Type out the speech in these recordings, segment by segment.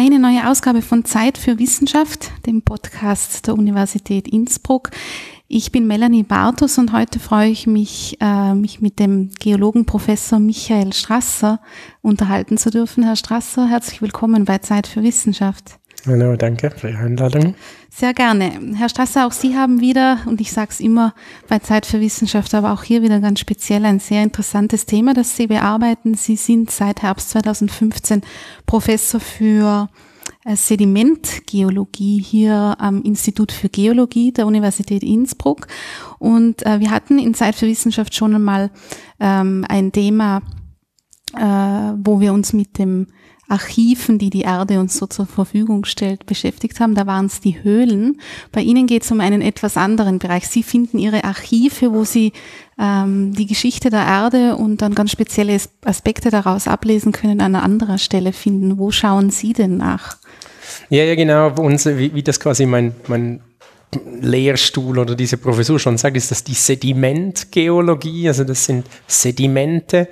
eine neue Ausgabe von Zeit für Wissenschaft, dem Podcast der Universität Innsbruck. Ich bin Melanie Bartos und heute freue ich mich, äh, mich mit dem Geologen Professor Michael Strasser unterhalten zu dürfen. Herr Strasser, herzlich willkommen bei Zeit für Wissenschaft. Hallo, danke für die Einladung. Sehr gerne. Herr Strasser, auch Sie haben wieder, und ich sage es immer bei Zeit für Wissenschaft, aber auch hier wieder ganz speziell ein sehr interessantes Thema, das Sie bearbeiten. Sie sind seit Herbst 2015 Professor für äh, Sedimentgeologie hier am Institut für Geologie der Universität Innsbruck. Und äh, wir hatten in Zeit für Wissenschaft schon einmal ähm, ein Thema, äh, wo wir uns mit dem Archiven, die die Erde uns so zur Verfügung stellt, beschäftigt haben. Da waren es die Höhlen. Bei Ihnen geht es um einen etwas anderen Bereich. Sie finden Ihre Archive, wo Sie ähm, die Geschichte der Erde und dann ganz spezielle Aspekte daraus ablesen können, an einer anderen Stelle finden. Wo schauen Sie denn nach? Ja, ja, genau. Wie, wie das quasi mein, mein Lehrstuhl oder diese Professur schon sagt, ist das die Sedimentgeologie. Also das sind Sedimente,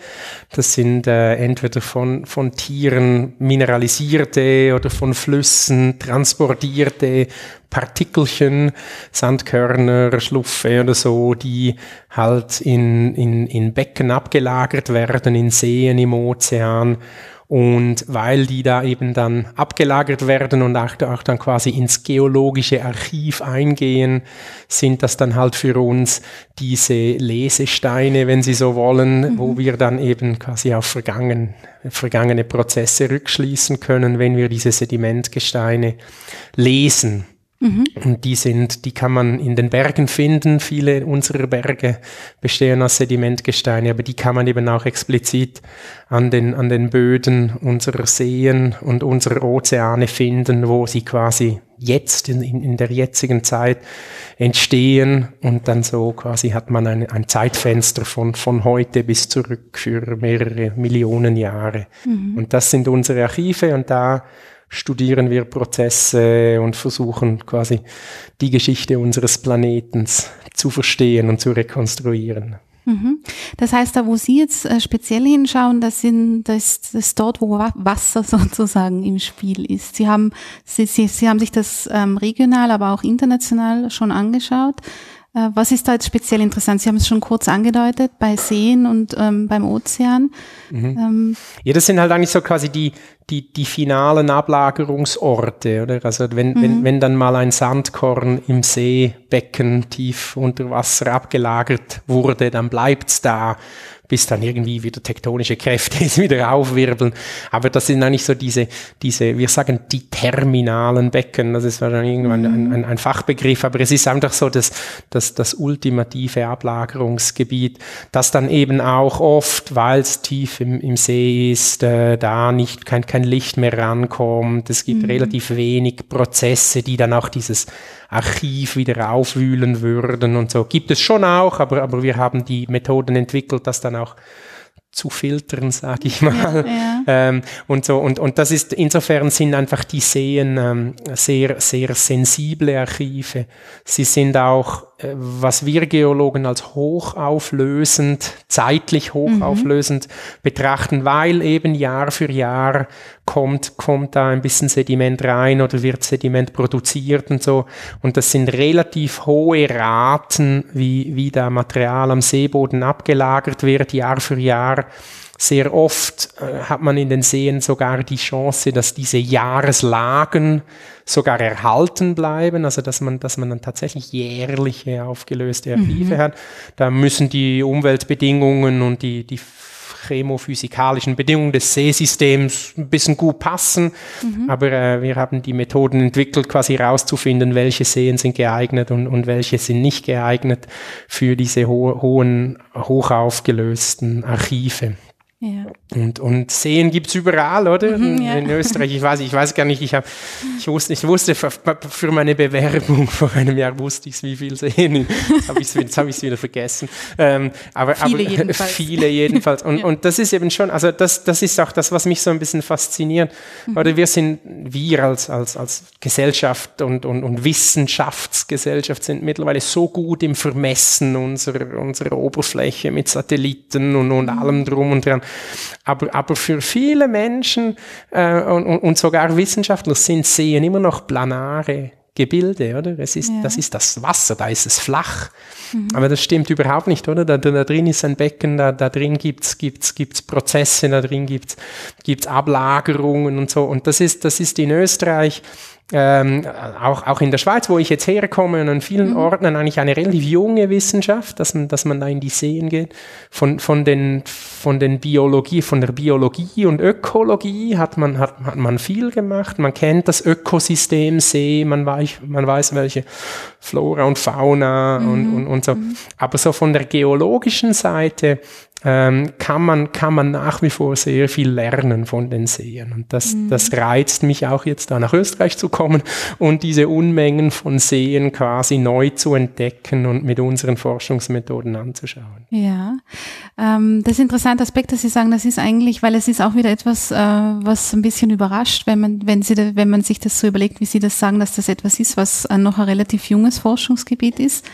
das sind äh, entweder von, von Tieren mineralisierte oder von Flüssen transportierte Partikelchen, Sandkörner, Schluffe oder so, die halt in, in, in Becken abgelagert werden, in Seen, im Ozean und weil die da eben dann abgelagert werden und auch, auch dann quasi ins geologische Archiv eingehen, sind das dann halt für uns diese Lesesteine, wenn Sie so wollen, mhm. wo wir dann eben quasi auf vergangen, vergangene Prozesse rückschließen können, wenn wir diese Sedimentgesteine lesen. Mhm. Und die sind, die kann man in den Bergen finden. Viele unserer Berge bestehen aus Sedimentgesteine, aber die kann man eben auch explizit an den, an den Böden unserer Seen und unserer Ozeane finden, wo sie quasi jetzt in, in der jetzigen Zeit entstehen und dann so quasi hat man ein, ein Zeitfenster von, von heute bis zurück für mehrere Millionen Jahre. Mhm. Und das sind unsere Archive und da studieren wir Prozesse und versuchen quasi die Geschichte unseres Planetens zu verstehen und zu rekonstruieren. Mhm. Das heißt, da wo Sie jetzt äh, speziell hinschauen, das, sind, das, das ist dort, wo Wasser sozusagen im Spiel ist. Sie haben, Sie, Sie, Sie haben sich das ähm, regional, aber auch international schon angeschaut. Äh, was ist da jetzt speziell interessant? Sie haben es schon kurz angedeutet, bei Seen und ähm, beim Ozean. Mhm. Ähm, ja, das sind halt eigentlich so quasi die, die, die finalen Ablagerungsorte, oder? Also wenn, mhm. wenn, wenn dann mal ein Sandkorn im Seebecken tief unter Wasser abgelagert wurde, dann bleibt's da bis dann irgendwie wieder tektonische Kräfte es wieder aufwirbeln. Aber das sind eigentlich so diese, diese, wir sagen die terminalen Becken, das ist wahrscheinlich irgendwann ein, ein, ein Fachbegriff, aber es ist einfach so das, das, das ultimative Ablagerungsgebiet, das dann eben auch oft, weil es tief im, im See ist, äh, da nicht kein, kein Licht mehr rankommt. Es gibt mhm. relativ wenig Prozesse, die dann auch dieses Archiv wieder aufwühlen würden und so. Gibt es schon auch, aber, aber wir haben die Methoden entwickelt, das dann auch zu filtern, sage ich mal. Ja, ja. Ähm, und so und und das ist insofern sind einfach die Seen ähm, sehr sehr sensible Archive. Sie sind auch äh, was wir Geologen als hochauflösend, zeitlich hochauflösend mhm. betrachten, weil eben Jahr für Jahr kommt, kommt da ein bisschen Sediment rein oder wird Sediment produziert und so. Und das sind relativ hohe Raten, wie, wie da Material am Seeboden abgelagert wird, Jahr für Jahr. Sehr oft äh, hat man in den Seen sogar die Chance, dass diese Jahreslagen sogar erhalten bleiben, also dass man, dass man dann tatsächlich jährliche aufgelöste Archive mhm. hat. Da müssen die Umweltbedingungen und die, die chemophysikalischen Bedingungen des Seesystems ein bisschen gut passen. Mhm. Aber äh, wir haben die Methoden entwickelt, quasi herauszufinden, welche Seen sind geeignet und, und welche sind nicht geeignet für diese ho hohen, hochaufgelösten Archive. Ja. Und, und Seen gibt's überall, oder? Mhm, ja. In Österreich, ich weiß, ich weiß gar nicht, ich, hab, ich wusste, ich wusste für, meine Bewerbung vor einem Jahr wusste ich wie viel Seen. Jetzt habe ich es hab wieder vergessen. Ähm, aber viele aber, jedenfalls. Viele jedenfalls. Und, ja. und das ist eben schon, also das, das ist auch das, was mich so ein bisschen fasziniert. Mhm. Oder wir sind, wir als, als, als Gesellschaft und, und, und Wissenschaftsgesellschaft sind mittlerweile so gut im Vermessen unserer, unserer Oberfläche mit Satelliten und, und mhm. allem drum und dran Aber, aber für viele Menschen äh, und, und sogar Wissenschaftler sind Seen immer noch planare Gebilde, oder? Es ist, ja. Das ist das Wasser, da ist es flach. Mhm. Aber das stimmt überhaupt nicht, oder? Da, da drin ist ein Becken, da, da drin gibt's gibt's, gibt's Prozesse, da drin gibt's gibt's Ablagerungen und so. Und das ist, das ist in Österreich ähm, auch, auch in der Schweiz, wo ich jetzt herkomme und an vielen mhm. Orten eigentlich eine relativ junge Wissenschaft, dass man, dass man da in die Seen geht. Von, von den, von den Biologie, von der Biologie und Ökologie hat man, hat, hat man viel gemacht. Man kennt das Ökosystem See, man weiß, man weiß welche Flora und Fauna mhm. und, und, und so. Mhm. Aber so von der geologischen Seite ähm, kann, man, kann man nach wie vor sehr viel lernen von den Seen. Und das, mhm. das reizt mich auch jetzt da nach Österreich zu kommen und diese Unmengen von Seen quasi neu zu entdecken und mit unseren Forschungsmethoden anzuschauen. Ja, ähm, das ist ein interessanter Aspekt, dass Sie sagen, das ist eigentlich, weil es ist auch wieder etwas, äh, was ein bisschen überrascht, wenn man, wenn Sie, da, wenn man sich das so überlegt, wie Sie das sagen, dass das etwas ist, was äh, noch ein relativ junges Forschungsgebiet ist.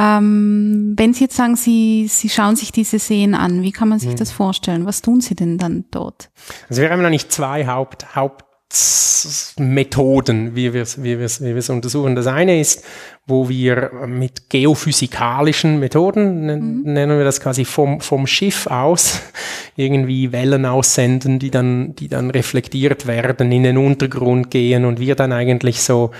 Ähm, wenn Sie jetzt sagen, Sie, Sie schauen sich diese Seen an, wie kann man sich mhm. das vorstellen? Was tun Sie denn dann dort? Also wir haben eigentlich zwei Haupt, Hauptmethoden, wie wir es wie wir's, wie wir's untersuchen. Das eine ist, wo wir mit geophysikalischen Methoden, mhm. nennen wir das quasi vom, vom Schiff aus, irgendwie Wellen aussenden, die dann, die dann reflektiert werden, in den Untergrund gehen und wir dann eigentlich so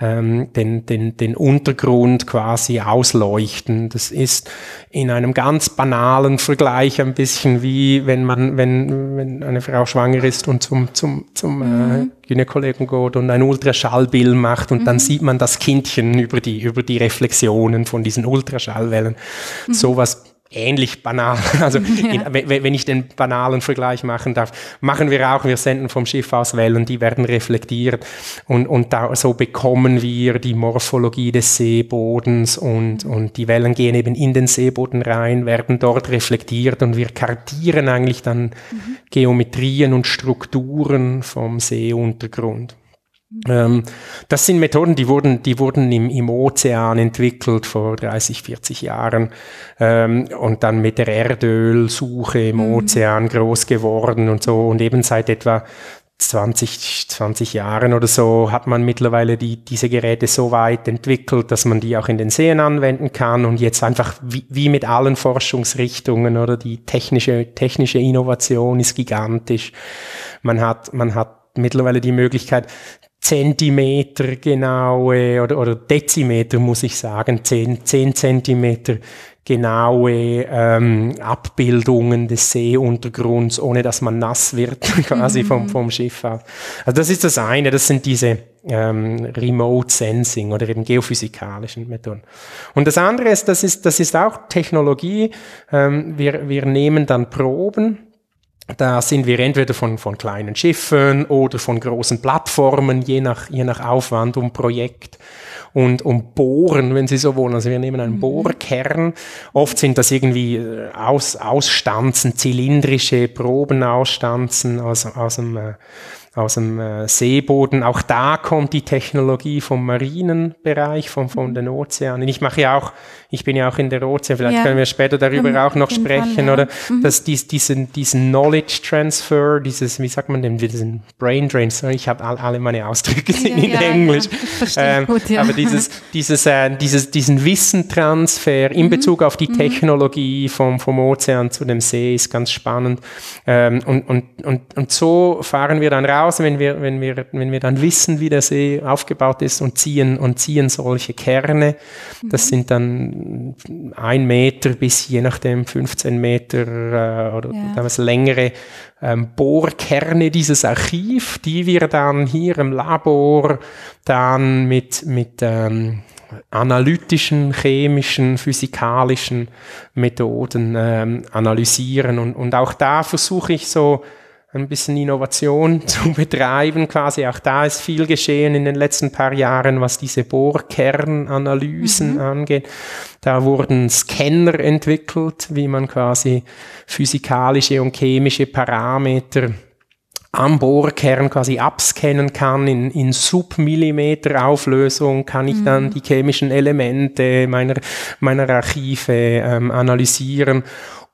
ähm, den, den, den Untergrund quasi ausleuchten. Das ist in einem ganz banalen Vergleich ein bisschen wie wenn man, wenn, wenn eine Frau schwanger ist und zum, zum, zum äh, mhm. äh, Gynäkologen geht und ein Ultraschallbild macht und mhm. dann sieht man das Kindchen über die, über die Reflexionen von diesen Ultraschallwellen. Mhm. Sowas ähnlich banal. Also ja. in, wenn ich den banalen Vergleich machen darf, machen wir auch, wir senden vom Schiff aus Wellen, die werden reflektiert und, und da, so bekommen wir die Morphologie des Seebodens und, und die Wellen gehen eben in den Seeboden rein, werden dort reflektiert und wir kartieren eigentlich dann mhm. Geometrien und Strukturen vom Seeuntergrund. Ähm, das sind Methoden, die wurden, die wurden im, im Ozean entwickelt vor 30, 40 Jahren ähm, und dann mit der Erdölsuche im mhm. Ozean groß geworden und so. Und eben seit etwa 20, 20 Jahren oder so hat man mittlerweile die, diese Geräte so weit entwickelt, dass man die auch in den Seen anwenden kann und jetzt einfach wie, wie mit allen Forschungsrichtungen oder die technische, technische Innovation ist gigantisch. Man hat, man hat mittlerweile die Möglichkeit, Zentimeter genaue oder, oder Dezimeter muss ich sagen, 10, 10 Zentimeter genaue ähm, Abbildungen des Seeuntergrunds, ohne dass man nass wird, quasi vom, mhm. vom Schiff aus. Also das ist das eine, das sind diese ähm, Remote Sensing oder eben geophysikalischen Methoden. Und das andere ist, das ist, das ist auch Technologie. Ähm, wir, wir nehmen dann Proben da sind wir entweder von, von kleinen Schiffen oder von großen Plattformen, je nach, je nach Aufwand und Projekt und, und bohren, wenn Sie so wollen. Also wir nehmen einen mhm. Bohrkern. Oft sind das irgendwie äh, Aus, Ausstanzen, zylindrische Probenausstanzen aus, aus dem äh, aus dem äh, Seeboden. Auch da kommt die Technologie vom Marinenbereich, vom, von den Ozeanen. Ich mache ja auch, ich bin ja auch in der Ozean, vielleicht ja. können wir später darüber um, auch noch sprechen, Fall, ja. oder? Mhm. Dass dies, diesen, diesen Knowledge Transfer, dieses, wie sagt man denn, diesen Brain Drain, ich habe all, alle meine Ausdrücke ja, in Englisch. Ähm, gut, aber dieses, dieses, äh, dieses, diesen Wissentransfer in mhm. Bezug auf die mhm. Technologie vom, vom Ozean zu dem See ist ganz spannend. Ähm, und, und, und, und so fahren wir dann raus raus, wenn wir, wenn wir, wenn wir dann wissen, wie der See aufgebaut ist und ziehen, und ziehen solche Kerne. Das mhm. sind dann ein Meter bis je nachdem 15 Meter äh, oder ja. damals längere ähm, Bohrkerne dieses Archiv, die wir dann hier im Labor dann mit, mit ähm, analytischen, chemischen, physikalischen Methoden ähm, analysieren. Und, und auch da versuche ich so ein bisschen Innovation zu betreiben. Quasi auch da ist viel geschehen in den letzten paar Jahren, was diese Bohrkernanalysen mhm. angeht. Da wurden Scanner entwickelt, wie man quasi physikalische und chemische Parameter am Bohrkern quasi abscannen kann in, in Submillimeter Auflösung, kann ich mhm. dann die chemischen Elemente meiner, meiner Archive ähm, analysieren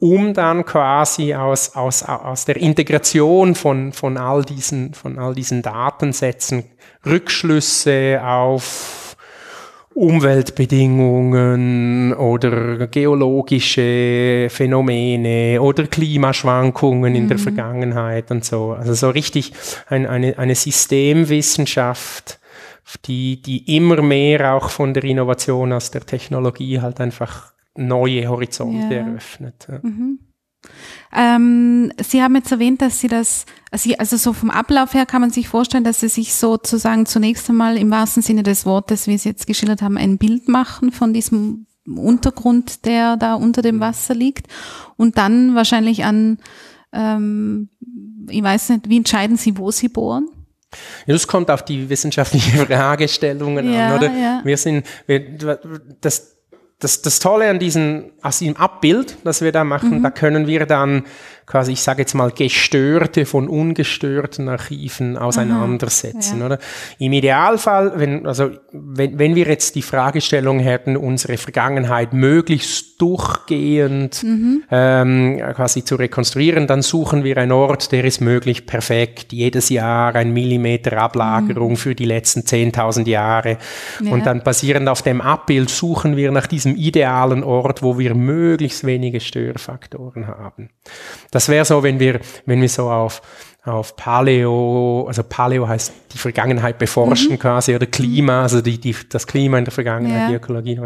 um dann quasi aus, aus, aus der Integration von, von, all diesen, von all diesen Datensätzen Rückschlüsse auf Umweltbedingungen oder geologische Phänomene oder Klimaschwankungen in der mhm. Vergangenheit und so. Also so richtig ein, eine, eine Systemwissenschaft, die, die immer mehr auch von der Innovation aus der Technologie halt einfach neue Horizonte ja. eröffnet. Ja. Mhm. Ähm, Sie haben jetzt erwähnt, dass Sie das, also so vom Ablauf her kann man sich vorstellen, dass Sie sich sozusagen zunächst einmal im wahrsten Sinne des Wortes, wie Sie jetzt geschildert haben, ein Bild machen von diesem Untergrund, der da unter dem Wasser liegt und dann wahrscheinlich an, ähm, ich weiß nicht, wie entscheiden Sie, wo Sie bohren? Ja, das kommt auf die wissenschaftlichen Fragestellungen ja, an, oder? Ja. Wir sind, wir, das, das, das Tolle an diesem, aus diesem Abbild, das wir da machen, mhm. da können wir dann quasi, ich sage jetzt mal, gestörte von ungestörten Archiven auseinandersetzen. Ja. Oder? Im Idealfall, wenn, also, wenn, wenn wir jetzt die Fragestellung hätten, unsere Vergangenheit möglichst durchgehend mhm. ähm, quasi zu rekonstruieren, dann suchen wir einen Ort, der ist möglich perfekt, jedes Jahr ein Millimeter Ablagerung mhm. für die letzten 10.000 Jahre. Ja. Und dann basierend auf dem Abbild suchen wir nach diesem idealen Ort, wo wir möglichst wenige Störfaktoren haben. Das wäre so, wenn wir, wenn wir so auf auf Paleo, also Paleo heißt die Vergangenheit beforschen mhm. quasi oder Klima, also die, die, das Klima in der Vergangenheit, ja. die Ökologie.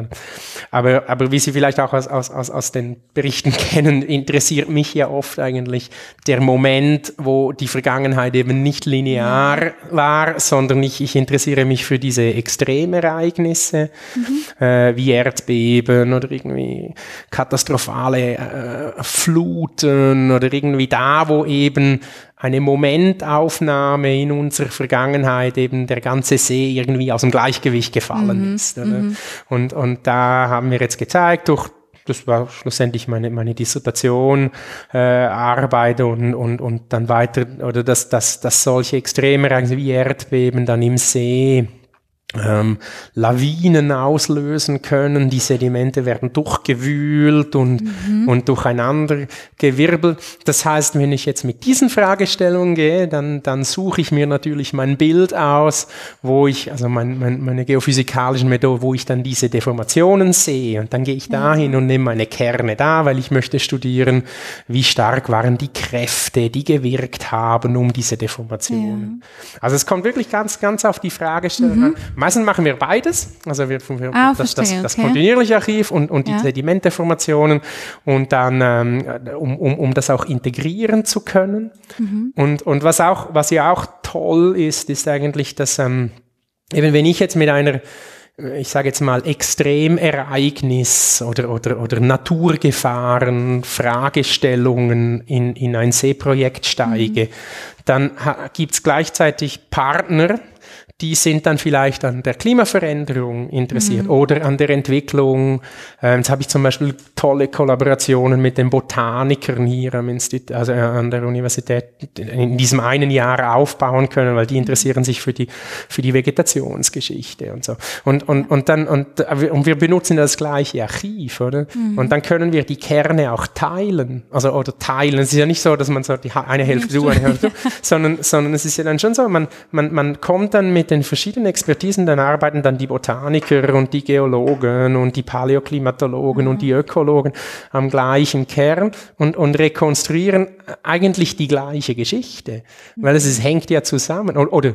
Aber, aber wie Sie vielleicht auch aus, aus, aus, aus den Berichten kennen, interessiert mich ja oft eigentlich der Moment, wo die Vergangenheit eben nicht linear ja. war, sondern ich, ich interessiere mich für diese Extremereignisse, mhm. äh, wie Erdbeben oder irgendwie katastrophale äh, Fluten oder irgendwie da, wo eben eine Momentaufnahme in unserer Vergangenheit eben der ganze See irgendwie aus dem Gleichgewicht gefallen mhm. ist. Mhm. Und, und da haben wir jetzt gezeigt, durch das war schlussendlich meine, meine Dissertation, äh, Arbeit und, und, und dann weiter, oder dass, dass, dass solche Extreme wie Erdbeben dann im See ähm, Lawinen auslösen können. Die Sedimente werden durchgewühlt und, mhm. und durcheinander gewirbelt. Das heißt, wenn ich jetzt mit diesen Fragestellungen gehe, dann, dann suche ich mir natürlich mein Bild aus, wo ich, also mein, mein, meine geophysikalischen Methode, wo ich dann diese Deformationen sehe. Und dann gehe ich dahin mhm. und nehme meine Kerne da, weil ich möchte studieren, wie stark waren die Kräfte, die gewirkt haben um diese Deformationen. Ja. Also es kommt wirklich ganz, ganz auf die Fragestellung mhm. Meistens machen wir beides. Also wir, wir ah, das, das, das okay. kontinuierliche Archiv und, und die ja. Sedimenteformationen und dann, ähm, um, um, um das auch integrieren zu können. Mhm. Und, und was auch, was ja auch toll ist, ist eigentlich, dass ähm, eben wenn ich jetzt mit einer ich sage jetzt mal, Extremereignis oder, oder, oder Naturgefahren, Fragestellungen in, in ein Seeprojekt steige, mhm. dann gibt es gleichzeitig Partner, die sind dann vielleicht an der Klimaveränderung interessiert mhm. oder an der Entwicklung. Ähm, jetzt habe ich zum Beispiel tolle Kollaborationen mit den Botanikern hier am Institut, also äh, an der Universität in diesem einen Jahr aufbauen können, weil die interessieren sich für die, für die Vegetationsgeschichte und so. Und, und, und dann, und, und wir benutzen das gleiche Archiv, oder? Mhm. Und dann können wir die Kerne auch teilen, also, oder teilen. Es ist ja nicht so, dass man so die eine Hälfte du, eine Hälfte du, sondern, sondern es ist ja dann schon so, man, man, man kommt dann mit mit den verschiedenen Expertisen, dann arbeiten dann die Botaniker und die Geologen und die Paläoklimatologen mhm. und die Ökologen am gleichen Kern und, und rekonstruieren eigentlich die gleiche Geschichte, weil es, es hängt ja zusammen. Oder, oder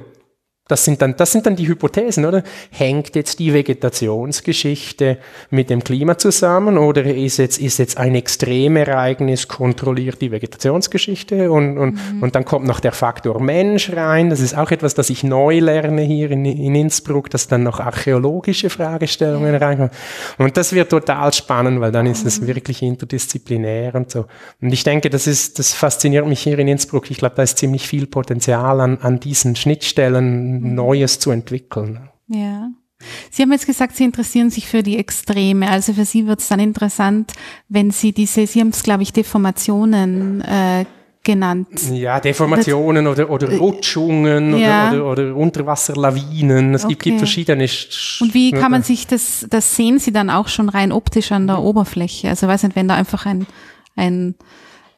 das sind dann, das sind dann die Hypothesen, oder? Hängt jetzt die Vegetationsgeschichte mit dem Klima zusammen oder ist jetzt, ist jetzt ein Extremereignis kontrolliert die Vegetationsgeschichte und, und, mhm. und dann kommt noch der Faktor Mensch rein. Das ist auch etwas, das ich neu lerne hier in, in Innsbruck, dass dann noch archäologische Fragestellungen ja. reinkommen. Und das wird total spannend, weil dann ist es mhm. wirklich interdisziplinär und so. Und ich denke, das ist, das fasziniert mich hier in Innsbruck. Ich glaube, da ist ziemlich viel Potenzial an, an diesen Schnittstellen Neues zu entwickeln. Ja. Sie haben jetzt gesagt, Sie interessieren sich für die Extreme. Also für Sie wird es dann interessant, wenn Sie diese, Sie haben es, glaube ich, Deformationen äh, genannt. Ja, Deformationen oder, oder äh, Rutschungen ja. oder, oder, oder Unterwasserlawinen. Es okay. gibt, gibt verschiedene. Und wie kann man sich das, das sehen Sie dann auch schon rein optisch an der Oberfläche? Also weiß nicht, wenn da einfach ein ein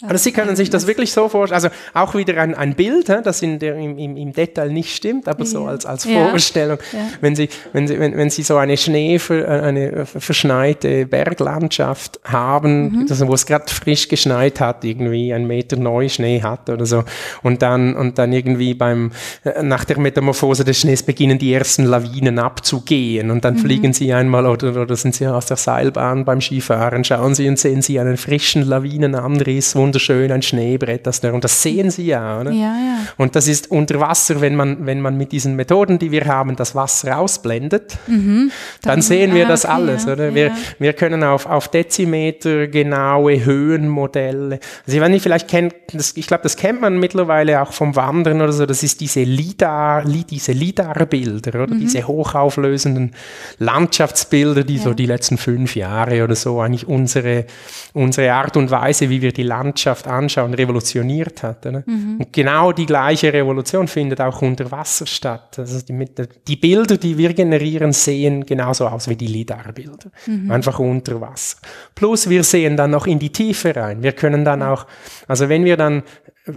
also Sie können sich das wirklich so vorstellen, also auch wieder ein, ein Bild, das in der, im, im Detail nicht stimmt, aber so als, als Vorstellung. Ja. Ja. Wenn, Sie, wenn, Sie, wenn, wenn Sie so eine Schnee, äh, eine verschneite Berglandschaft haben, mhm. also wo es gerade frisch geschneit hat, irgendwie ein Meter Neuschnee hat oder so, und dann, und dann irgendwie beim, äh, nach der Metamorphose des Schnees beginnen die ersten Lawinen abzugehen und dann mhm. fliegen Sie einmal oder, oder sind Sie aus der Seilbahn beim Skifahren, schauen Sie und sehen Sie einen frischen Lawinenanriss, wunderschön, ein Schneebrett, das und das sehen Sie ja, oder? Ja, ja. Und das ist unter Wasser, wenn man, wenn man mit diesen Methoden, die wir haben, das Wasser ausblendet, mhm. dann, dann, sehen wir ah, das alles, oder? Ja. Wir, wir können auf, auf Dezimeter genaue Höhenmodelle, also wenn ihr vielleicht kennt, das, ich glaube, das kennt man mittlerweile auch vom Wandern oder so, das ist diese LIDAR, diese LIDAR-Bilder, oder? Mhm. Diese hochauflösenden Landschaftsbilder, die so die letzten fünf Jahre oder so eigentlich unsere, unsere Art und Weise, wie wir die Landschaft Landschaft anschauen, revolutioniert hat. Mhm. Und genau die gleiche Revolution findet auch unter Wasser statt. Also die, die Bilder, die wir generieren, sehen genauso aus wie die LIDAR-Bilder. Mhm. Einfach unter Wasser. Plus wir sehen dann noch in die Tiefe rein. Wir können dann auch, also wenn wir dann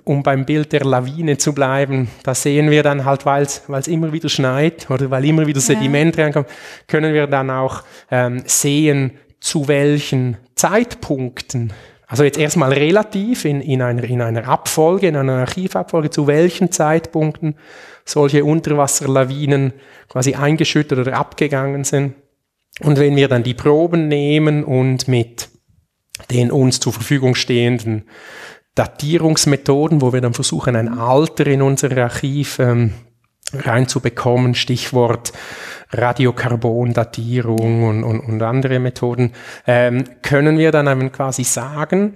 um beim Bild der Lawine zu bleiben, da sehen wir dann halt, weil es immer wieder schneit oder weil immer wieder Sediment ja. reinkommt, können wir dann auch ähm, sehen, zu welchen Zeitpunkten also jetzt erstmal relativ in, in, einer, in einer Abfolge, in einer Archivabfolge, zu welchen Zeitpunkten solche Unterwasserlawinen quasi eingeschüttet oder abgegangen sind. Und wenn wir dann die Proben nehmen und mit den uns zur Verfügung stehenden Datierungsmethoden, wo wir dann versuchen, ein Alter in unser Archiv ähm, reinzubekommen, Stichwort Radiokarbondatierung und, und, und andere Methoden, ähm, können wir dann eben quasi sagen,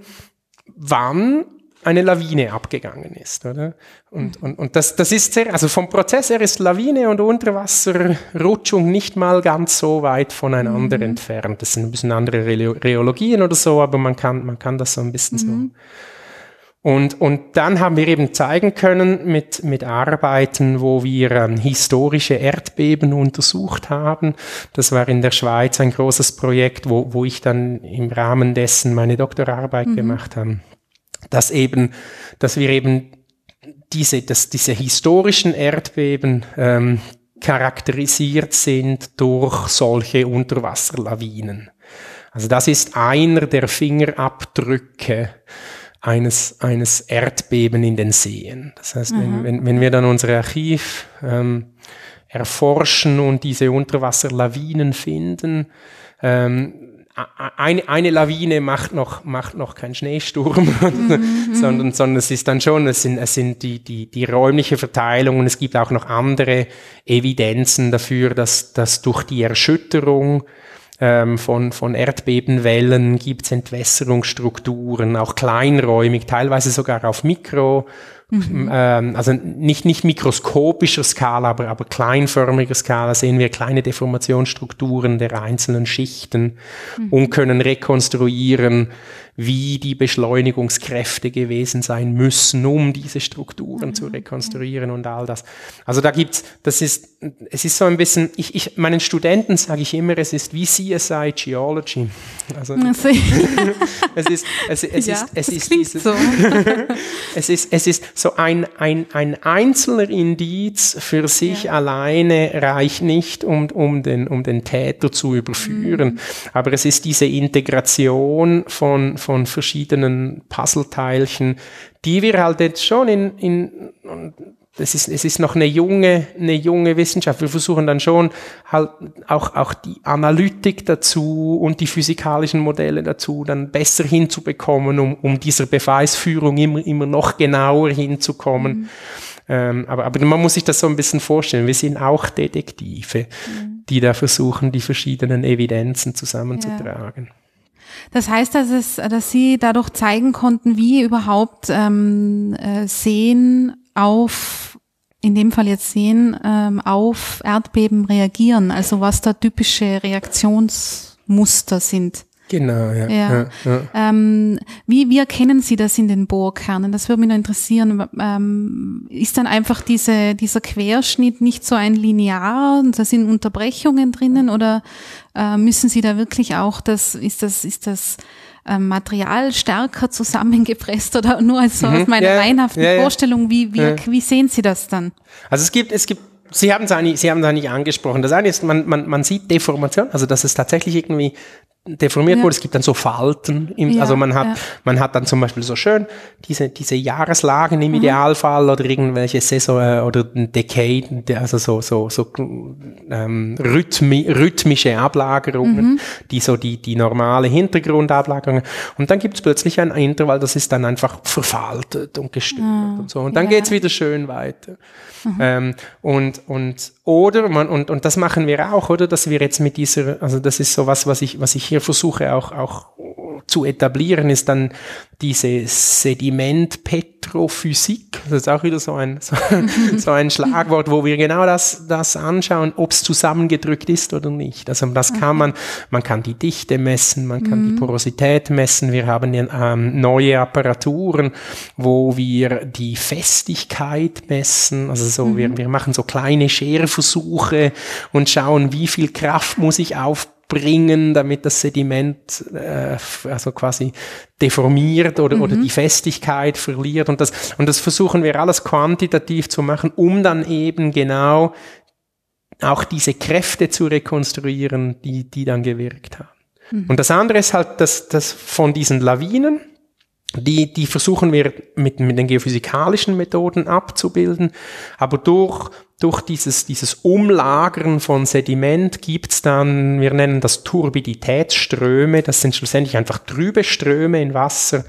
wann eine Lawine abgegangen ist, oder? Und, und, und das, das ist sehr, also vom Prozess her ist Lawine und Unterwasserrutschung nicht mal ganz so weit voneinander mhm. entfernt. Das sind ein bisschen andere Rheologien oder so, aber man kann, man kann das so ein bisschen mhm. so und, und dann haben wir eben zeigen können mit, mit Arbeiten, wo wir ähm, historische Erdbeben untersucht haben. Das war in der Schweiz ein großes Projekt, wo, wo ich dann im Rahmen dessen meine Doktorarbeit mhm. gemacht habe. Dass eben, dass wir eben diese, dass diese historischen Erdbeben ähm, charakterisiert sind durch solche Unterwasserlawinen. Also das ist einer der Fingerabdrücke eines, eines Erdbeben in den Seen. Das heißt, wenn, mhm. wenn, wenn wir dann unser Archiv ähm, erforschen und diese Unterwasserlawinen finden, ähm, eine, eine Lawine macht noch, macht noch keinen Schneesturm, mhm, sondern, sondern es ist dann schon, es sind, es sind die, die, die räumliche Verteilung und es gibt auch noch andere Evidenzen dafür, dass, dass durch die Erschütterung ähm, von, von Erdbebenwellen gibt es Entwässerungsstrukturen, auch kleinräumig, teilweise sogar auf Mikro- Mhm. Ähm, also nicht, nicht mikroskopischer Skala, aber, aber kleinförmiger Skala sehen wir kleine Deformationsstrukturen der einzelnen Schichten mhm. und können rekonstruieren, wie die Beschleunigungskräfte gewesen sein müssen, um diese Strukturen mhm. zu rekonstruieren und all das. Also da gibt's, das ist, es ist so ein bisschen, ich, ich meinen Studenten sage ich immer, es ist wie CSI Geology. Also, es ist, es, es ja, ist, es ist dieses, so. es ist, es ist so ein, ein, ein einzelner Indiz für sich ja. alleine reicht nicht, um, um den, um den Täter zu überführen. Mhm. Aber es ist diese Integration von, von verschiedenen Puzzleteilchen, die wir halt jetzt schon in, in es ist, es ist noch eine junge, eine junge Wissenschaft. Wir versuchen dann schon halt auch, auch die Analytik dazu und die physikalischen Modelle dazu dann besser hinzubekommen, um, um dieser Beweisführung immer, immer noch genauer hinzukommen. Mhm. Ähm, aber, aber man muss sich das so ein bisschen vorstellen. Wir sind auch Detektive, mhm. die da versuchen, die verschiedenen Evidenzen zusammenzutragen. Ja. Das heißt, dass, es, dass Sie dadurch zeigen konnten, wie überhaupt ähm, äh, Sehen auf, in dem Fall jetzt Sehen, ähm, auf Erdbeben reagieren, also was da typische Reaktionsmuster sind. Genau, ja. ja. ja, ja. Ähm, wie, wie erkennen Sie das in den Bohrkernen? Das würde mich noch interessieren. Ähm, ist dann einfach diese, dieser Querschnitt nicht so ein linear und da sind Unterbrechungen drinnen oder äh, müssen Sie da wirklich auch das, ist das, ist das ähm, Material stärker zusammengepresst oder nur als so mhm. aus meiner ja. Vorstellung? Wie, wie, wie sehen Sie das dann? Also es gibt, es gibt Sie haben es eigentlich, Sie haben es eigentlich angesprochen. Das eine ist, man, man, man sieht Deformation, also dass es tatsächlich irgendwie deformiert ja. wurde. Es gibt dann so Falten. Im, ja, also man hat, ja. man hat dann zum Beispiel so schön diese, diese Jahreslagen im mhm. Idealfall oder irgendwelche Saison äh, oder Decade, also so, so, so ähm, rhythmi, rhythmische Ablagerungen, mhm. die so die, die normale Hintergrundablagerungen. Und dann gibt es plötzlich ein Intervall, das ist dann einfach verfaltet und gestört mhm. und so. Und dann geht's wieder schön weiter. Mhm. Ähm, und, und, oder man, und, und das machen wir auch, oder? Dass wir jetzt mit dieser, also das ist so was, was ich, was ich hier versuche auch, auch zu etablieren, ist dann diese Sedimentpetrophysik. Das ist auch wieder so ein, so, so ein Schlagwort, wo wir genau das, das anschauen, ob es zusammengedrückt ist oder nicht. Also das kann man, man kann die Dichte messen, man kann die mhm. Porosität messen. Wir haben ähm, neue Apparaturen, wo wir die Festigkeit messen. Also so, mhm. wir, wir machen so kleine Scherversuche und schauen, wie viel Kraft muss ich aufbauen bringen, damit das Sediment äh, also quasi deformiert oder, mhm. oder die Festigkeit verliert. Und das, und das versuchen wir alles quantitativ zu machen, um dann eben genau auch diese Kräfte zu rekonstruieren, die, die dann gewirkt haben. Mhm. Und das andere ist halt, dass, dass von diesen Lawinen, die, die versuchen wir mit, mit den geophysikalischen Methoden abzubilden, aber durch durch dieses, dieses Umlagern von Sediment gibt's dann, wir nennen das Turbiditätsströme, das sind schlussendlich einfach trübe Ströme in Wasser.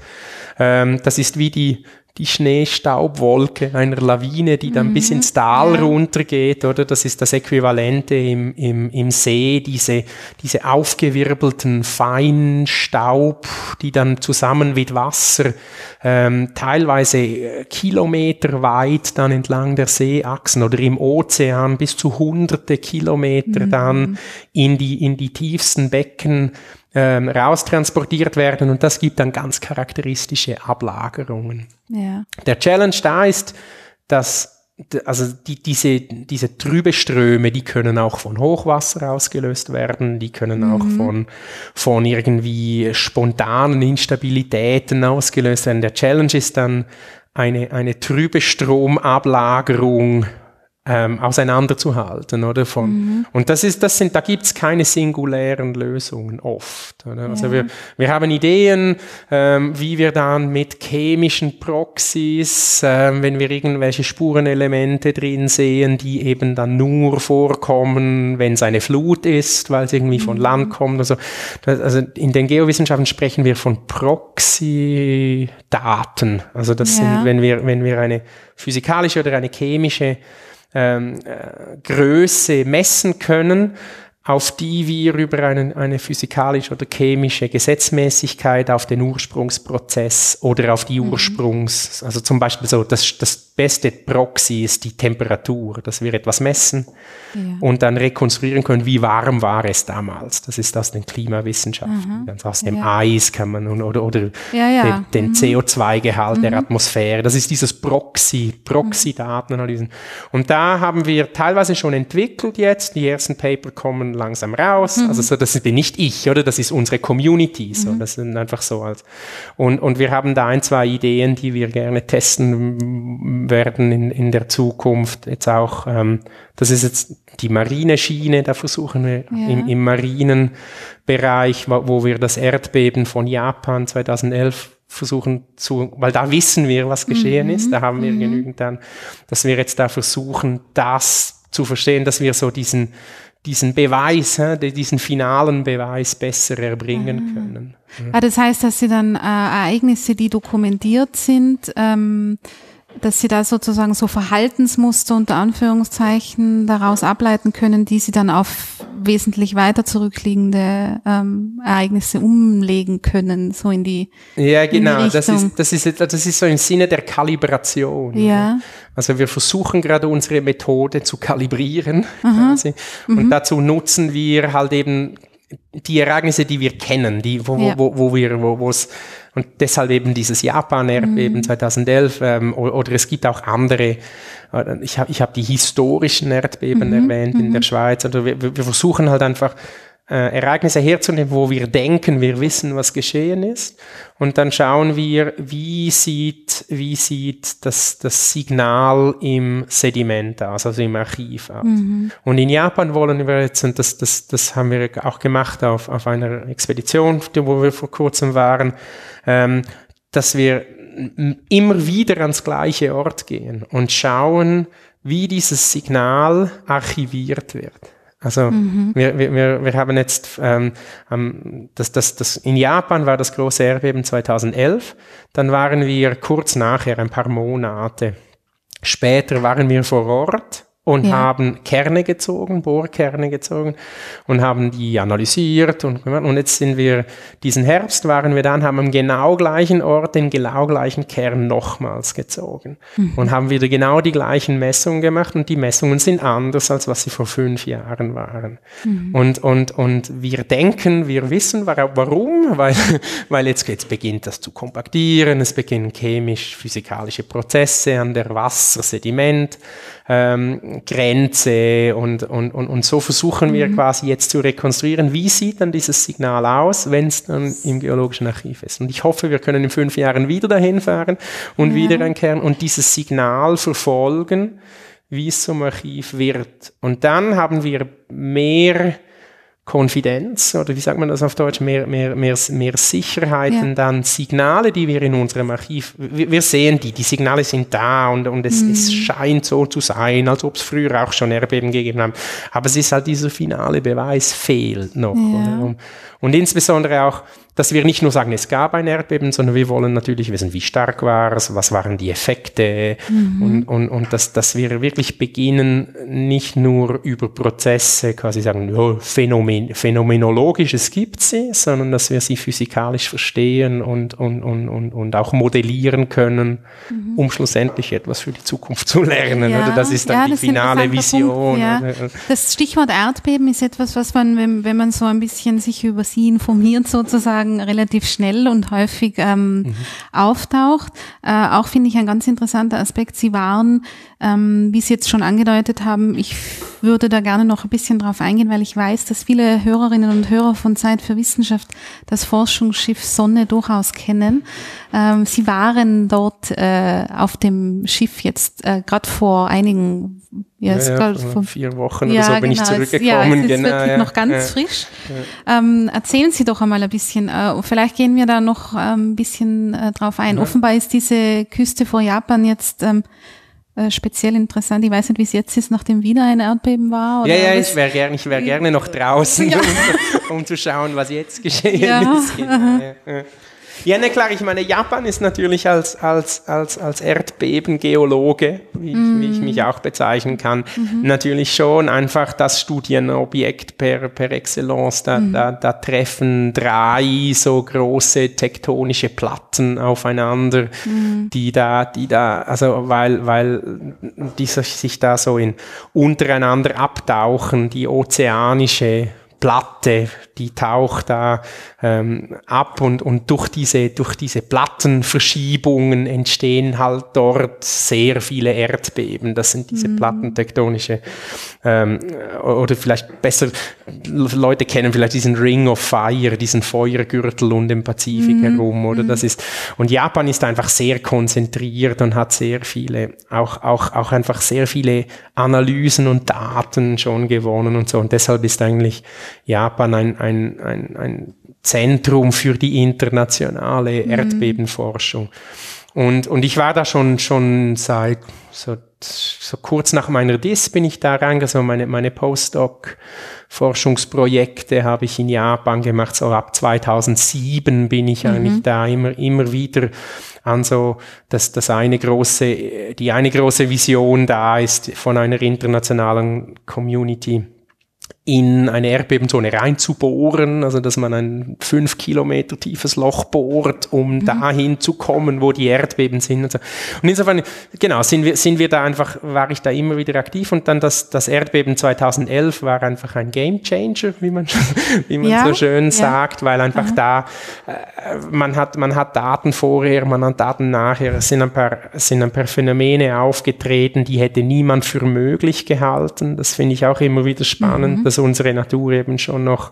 Ähm, das ist wie die, die Schneestaubwolke einer Lawine, die dann mhm. bis ins Tal ja. runtergeht, oder? Das ist das Äquivalente im, im, im See, diese, diese aufgewirbelten feinen Staub, die dann zusammen mit Wasser ähm, teilweise äh, kilometerweit dann entlang der Seeachsen oder im Ozean bis zu hunderte Kilometer mhm. dann in die, in die tiefsten Becken ähm, raustransportiert werden und das gibt dann ganz charakteristische Ablagerungen. Ja. Der Challenge da ist, dass also die, diese, diese trübe Ströme, die können auch von Hochwasser ausgelöst werden, die können mhm. auch von, von irgendwie spontanen Instabilitäten ausgelöst werden. Der Challenge ist dann eine, eine trübe Stromablagerung ähm, auseinanderzuhalten, oder? Von, mhm. Und das ist, das sind, da gibt's keine singulären Lösungen oft. Oder? Also ja. wir, wir haben Ideen, ähm, wie wir dann mit chemischen Proxys, ähm, wenn wir irgendwelche Spurenelemente drin sehen, die eben dann nur vorkommen, wenn es eine Flut ist, weil es irgendwie mhm. von Land kommt. Also, das, also in den Geowissenschaften sprechen wir von Proxy-Daten. Also das ja. sind, wenn wir, wenn wir eine physikalische oder eine chemische ähm, äh, Größe messen können, auf die wir über einen, eine physikalische oder chemische Gesetzmäßigkeit auf den Ursprungsprozess oder auf die mhm. Ursprungs, also zum Beispiel so, das, das beste Proxy ist die Temperatur, dass wir etwas messen ja. und dann rekonstruieren können, wie warm war es damals. Das ist aus den Klimawissenschaften. Mhm. aus dem ja. Eis kann man oder, oder ja, den, den mhm. CO2-Gehalt mhm. der Atmosphäre. Das ist dieses Proxy, Proxy-Datenanalysen. Und da haben wir teilweise schon entwickelt jetzt. Die ersten Paper kommen langsam raus. Mhm. Also so, das bin nicht ich, oder? Das ist unsere Community. So, mhm. das sind einfach so als. Und, und wir haben da ein, zwei Ideen, die wir gerne testen werden in, in der Zukunft. Jetzt auch, ähm, das ist jetzt die Marineschiene, da versuchen wir ja. im, im marinen Bereich, wo, wo wir das Erdbeben von Japan 2011 versuchen zu, weil da wissen wir, was geschehen mhm. ist, da haben wir mhm. genügend dann, dass wir jetzt da versuchen, das zu verstehen, dass wir so diesen, diesen Beweis, diesen finalen Beweis besser erbringen mhm. können. Ah, das heißt, dass Sie dann äh, Ereignisse, die dokumentiert sind, ähm, dass sie da sozusagen so Verhaltensmuster unter Anführungszeichen daraus ableiten können, die sie dann auf wesentlich weiter zurückliegende ähm, Ereignisse umlegen können, so in die Ja, genau, das ist, das, ist, das ist so im Sinne der Kalibration. Ja. Also wir versuchen gerade unsere Methode zu kalibrieren quasi. Und mhm. dazu nutzen wir halt eben die Ereignisse, die wir kennen, die, wo, ja. wo, wo wir, wo es und deshalb eben dieses Japan-Erdbeben mhm. 2011 ähm, oder, es gibt auch andere. Äh, ich habe ich hab die historischen Erdbeben mhm. erwähnt in der mhm. Schweiz. Also wir, wir versuchen halt einfach äh, Ereignisse herzunehmen, wo wir denken, wir wissen, was geschehen ist. Und dann schauen wir, wie sieht, wie sieht das, das Signal im Sediment aus, also im Archiv aus. Mhm. Und in Japan wollen wir jetzt, und das, das, das haben wir auch gemacht auf, auf einer Expedition, wo wir vor kurzem waren, ähm, dass wir immer wieder ans gleiche Ort gehen und schauen, wie dieses Signal archiviert wird. Also mhm. wir, wir, wir haben jetzt, ähm, das, das, das, in Japan war das große Erdbeben 2011, dann waren wir kurz nachher, ein paar Monate später waren wir vor Ort und ja. haben Kerne gezogen, Bohrkerne gezogen und haben die analysiert und, und jetzt sind wir, diesen Herbst waren wir dann, haben am genau gleichen Ort den genau gleichen Kern nochmals gezogen mhm. und haben wieder genau die gleichen Messungen gemacht und die Messungen sind anders, als was sie vor fünf Jahren waren. Mhm. Und, und, und wir denken, wir wissen warum, weil, weil jetzt, jetzt beginnt das zu kompaktieren, es beginnen chemisch-physikalische Prozesse an der Wasser, Sediment, ähm, Grenze und, und, und, und so versuchen wir mhm. quasi jetzt zu rekonstruieren, wie sieht dann dieses Signal aus, wenn es dann im geologischen Archiv ist. Und ich hoffe, wir können in fünf Jahren wieder dahin fahren und ja. wieder ein Kern und dieses Signal verfolgen, wie es zum Archiv wird. Und dann haben wir mehr Konfidenz oder wie sagt man das auf Deutsch, mehr, mehr, mehr, mehr Sicherheiten, ja. dann Signale, die wir in unserem Archiv, wir, wir sehen die, die Signale sind da und, und es, mhm. es scheint so zu sein, als ob es früher auch schon Erdbeben gegeben haben. Aber es ist halt dieser finale Beweis fehlt noch. Ja. Und insbesondere auch, dass wir nicht nur sagen, es gab ein Erdbeben, sondern wir wollen natürlich wissen, wie stark war es, was waren die Effekte mhm. und, und, und dass, dass wir wirklich beginnen, nicht nur über Prozesse quasi sagen, oh, Phänomen, phänomenologisch, es gibt sie, sondern dass wir sie physikalisch verstehen und, und, und, und, und auch modellieren können, mhm. um schlussendlich etwas für die Zukunft zu lernen. Ja, oder das ist dann ja, die finale Vision. Ja. Das Stichwort Erdbeben ist etwas, was man, wenn, wenn man so ein bisschen sich über sie informiert sozusagen, sozusagen relativ schnell und häufig ähm, mhm. auftaucht. Äh, auch finde ich ein ganz interessanter Aspekt. Sie waren, ähm, wie Sie jetzt schon angedeutet haben, ich würde da gerne noch ein bisschen drauf eingehen, weil ich weiß, dass viele Hörerinnen und Hörer von Zeit für Wissenschaft das Forschungsschiff Sonne durchaus kennen. Ähm, Sie waren dort äh, auf dem Schiff jetzt äh, gerade vor einigen ja, ja, ja vor vier Wochen ja, oder so bin genau, ich zurückgekommen. Ja, es ist genau, wirklich ja, noch ganz frisch. Ähm, erzählen Sie doch einmal ein bisschen. Äh, vielleicht gehen wir da noch ähm, ein bisschen äh, drauf ein. Offenbar ist diese Küste vor Japan jetzt ähm, äh, speziell interessant. Ich weiß nicht, wie es jetzt ist, nachdem wieder ein Erdbeben war. ja, ja, ich wäre gerne, ich wäre gerne noch draußen, um, um, zu schauen, was jetzt geschehen ist. Genau, ja, ne, klar, ich meine, Japan ist natürlich als, als, als, als Erdbebengeologe, wie, mm. wie ich mich auch bezeichnen kann, mhm. natürlich schon einfach das Studienobjekt per, per Excellence. Da, mhm. da, da treffen drei so große tektonische Platten aufeinander, mhm. die da, die da, also weil, weil die sich da so in untereinander abtauchen, die ozeanische Platte, die taucht da ähm, ab und, und durch diese, durch diese Plattenverschiebungen entstehen halt dort sehr viele Erdbeben. Das sind diese mhm. plattentektonische, ähm, oder vielleicht besser, Leute kennen vielleicht diesen Ring of Fire, diesen Feuergürtel um den Pazifik mhm. herum, oder mhm. das ist, und Japan ist einfach sehr konzentriert und hat sehr viele, auch, auch, auch einfach sehr viele Analysen und Daten schon gewonnen und so. Und deshalb ist eigentlich Japan ein, ein, ein, ein Zentrum für die internationale mhm. Erdbebenforschung. Und, und ich war da schon, schon seit so, so kurz nach meiner DIS bin ich da reingegangen, meine, meine Postdoc-Forschungsprojekte habe ich in Japan gemacht, so ab 2007 bin ich mhm. eigentlich da immer, immer wieder an so, dass das eine große, die eine große Vision da ist von einer internationalen Community in eine Erdbebenzone reinzubohren, also dass man ein fünf Kilometer tiefes Loch bohrt, um mhm. dahin zu kommen, wo die Erdbeben sind. Und, so. und insofern, genau, sind wir, sind wir da einfach, war ich da immer wieder aktiv und dann das, das Erdbeben 2011 war einfach ein Game Changer, wie man, wie man ja, so schön ja. sagt, weil einfach mhm. da, äh, man hat, man hat Daten vorher, man hat Daten nachher, es sind ein paar, sind ein paar Phänomene aufgetreten, die hätte niemand für möglich gehalten. Das finde ich auch immer wieder spannend. Mhm dass unsere Natur eben schon noch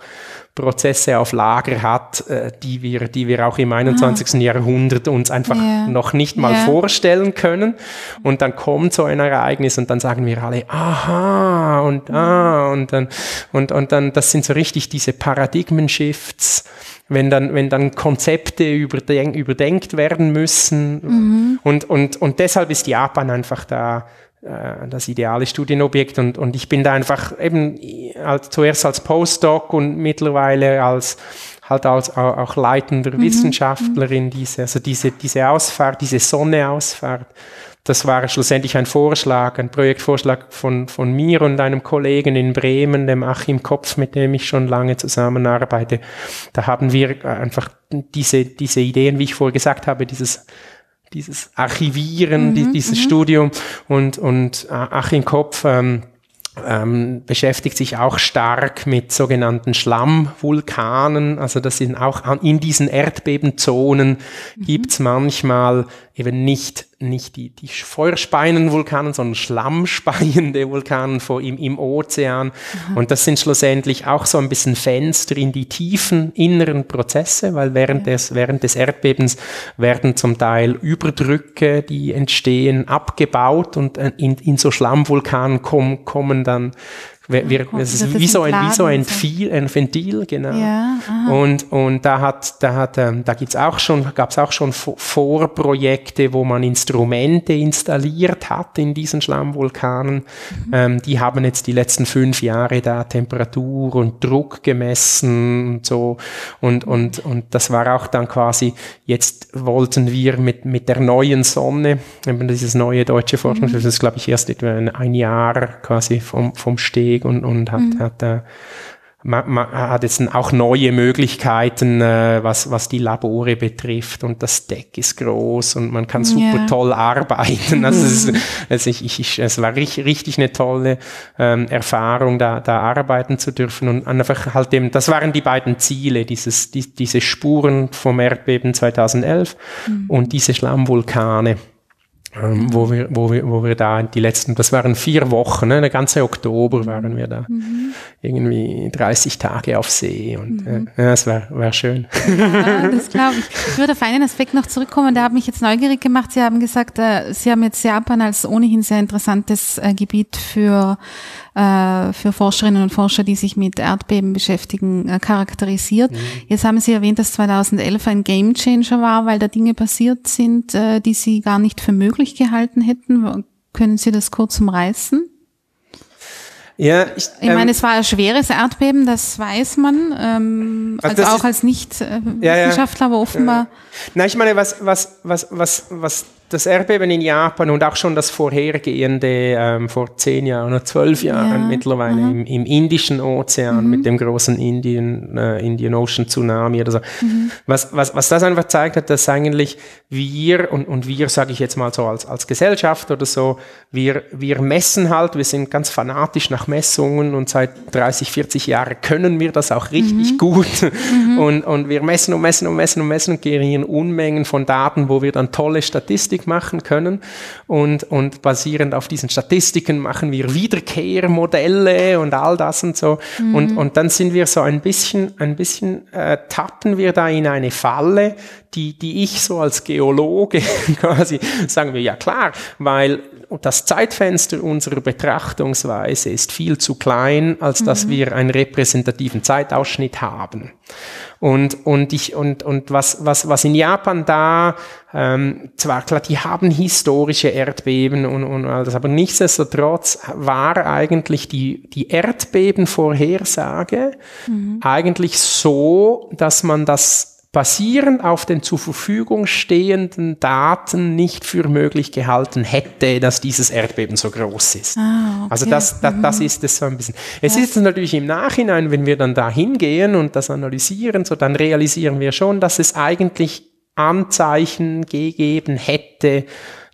Prozesse auf Lager hat, äh, die wir, die wir auch im 21. Ah. Jahrhundert uns einfach yeah. noch nicht mal yeah. vorstellen können. Und dann kommt so ein Ereignis und dann sagen wir alle, aha, und ah, und dann, und, und dann, das sind so richtig diese Paradigmen-Shifts, wenn dann, wenn dann Konzepte überdenk, überdenkt werden müssen. Mhm. Und, und, und deshalb ist Japan einfach da äh, das ideale Studienobjekt und, und ich bin da einfach eben als, zuerst als Postdoc und mittlerweile als halt als auch, auch leitender mhm. Wissenschaftlerin diese, also diese, diese Ausfahrt, diese Sonneausfahrt. Das war schlussendlich ein Vorschlag, ein Projektvorschlag von, von mir und einem Kollegen in Bremen, dem Achim Kopf, mit dem ich schon lange zusammenarbeite. Da haben wir einfach diese, diese Ideen, wie ich vorher gesagt habe, dieses dieses Archivieren, mhm, die, dieses mhm. Studium und, und äh, Achim Kopf ähm, ähm, beschäftigt sich auch stark mit sogenannten Schlammvulkanen. Also das sind auch in diesen Erdbebenzonen mhm. gibt's manchmal eben nicht, nicht die, die feuerspeienden Vulkanen, sondern schlammspeiende Vulkanen vor im, im Ozean. Mhm. Und das sind schlussendlich auch so ein bisschen Fenster in die tiefen inneren Prozesse, weil während, ja. des, während des Erdbebens werden zum Teil Überdrücke, die entstehen, abgebaut und äh, in, in so Schlammvulkanen kommen, kommen dann wir, wir, es ist wie so ein, wie so ein, Viel, ein Ventil, genau. Ja, und, und da hat, da hat, ähm, da gibt's auch schon, gab's auch schon Vorprojekte, wo man Instrumente installiert hat in diesen Schlammvulkanen. Mhm. Ähm, die haben jetzt die letzten fünf Jahre da Temperatur und Druck gemessen und so. Und, und, und das war auch dann quasi, jetzt wollten wir mit, mit der neuen Sonne, eben dieses neue deutsche Forschung, mhm. das ist glaube ich erst etwa ein Jahr quasi vom, vom Steg Weg und, und hat, mhm. hat äh, man, man hat jetzt auch neue Möglichkeiten, äh, was, was die Labore betrifft und das Deck ist groß und man kann super ja. toll arbeiten. Also, es, ist, also ich, ich, ich, es war richtig, richtig eine tolle ähm, Erfahrung, da, da arbeiten zu dürfen und einfach halt eben, das waren die beiden Ziele, dieses, die, diese Spuren vom Erdbeben 2011 mhm. und diese Schlammvulkane ähm, wo, wir, wo, wir, wo wir da die letzten, das waren vier Wochen, ne, der ganze Oktober waren wir da. Mhm. Irgendwie 30 Tage auf See und mhm. äh, ja, es war, war schön. Ja, das glaube ich. Ich würde auf einen Aspekt noch zurückkommen, der hat mich jetzt neugierig gemacht. Sie haben gesagt, äh, Sie haben jetzt Japan als ohnehin sehr interessantes äh, Gebiet für äh, für Forscherinnen und Forscher, die sich mit Erdbeben beschäftigen, äh, charakterisiert. Mhm. Jetzt haben Sie erwähnt, dass 2011 ein Gamechanger war, weil da Dinge passiert sind, äh, die Sie gar nicht für möglich gehalten hätten. Können Sie das kurz umreißen? Ja, ich, ich meine, ähm, es war ein schweres Erdbeben, das weiß man, ähm, also, also auch als Nicht-Wissenschaftler, ja, ja, aber offenbar. Ja. Na, ich meine, was, was, was, was, was das Erdbeben in Japan und auch schon das vorhergehende ähm, vor zehn Jahren oder zwölf Jahren ja. mittlerweile im, im, Indischen Ozean mhm. mit dem großen Indian, äh, Indian Ocean Tsunami oder so. Mhm. Was, was, was das einfach zeigt hat, dass eigentlich wir, und, und wir sage ich jetzt mal so als, als Gesellschaft oder so, wir, wir messen halt, wir sind ganz fanatisch nach Messungen und seit 30, 40 Jahren können wir das auch richtig mhm. gut. Mhm. Und, und wir messen und messen und messen und messen und generieren Unmengen von Daten, wo wir dann tolle Statistiken Statistik machen können. Und, und basierend auf diesen Statistiken machen wir Wiederkehrmodelle und all das und so. Mhm. Und, und dann sind wir so ein bisschen, ein bisschen äh, tappen wir da in eine Falle, die, die ich so als Geologe quasi sagen wir, ja klar, weil das Zeitfenster unserer Betrachtungsweise ist viel zu klein, als dass mhm. wir einen repräsentativen Zeitausschnitt haben. Und, und, ich, und, und was, was, was in Japan da, ähm, zwar klar, die haben historische Erdbeben und, und all das, aber nichtsdestotrotz war eigentlich die, die Erdbebenvorhersage mhm. eigentlich so, dass man das basierend auf den zur Verfügung stehenden Daten nicht für möglich gehalten hätte, dass dieses Erdbeben so groß ist. Ah, okay. Also das, das, das mhm. ist es so ein bisschen. Es ja. ist natürlich im Nachhinein, wenn wir dann da hingehen und das analysieren, so dann realisieren wir schon, dass es eigentlich Anzeichen gegeben hätte,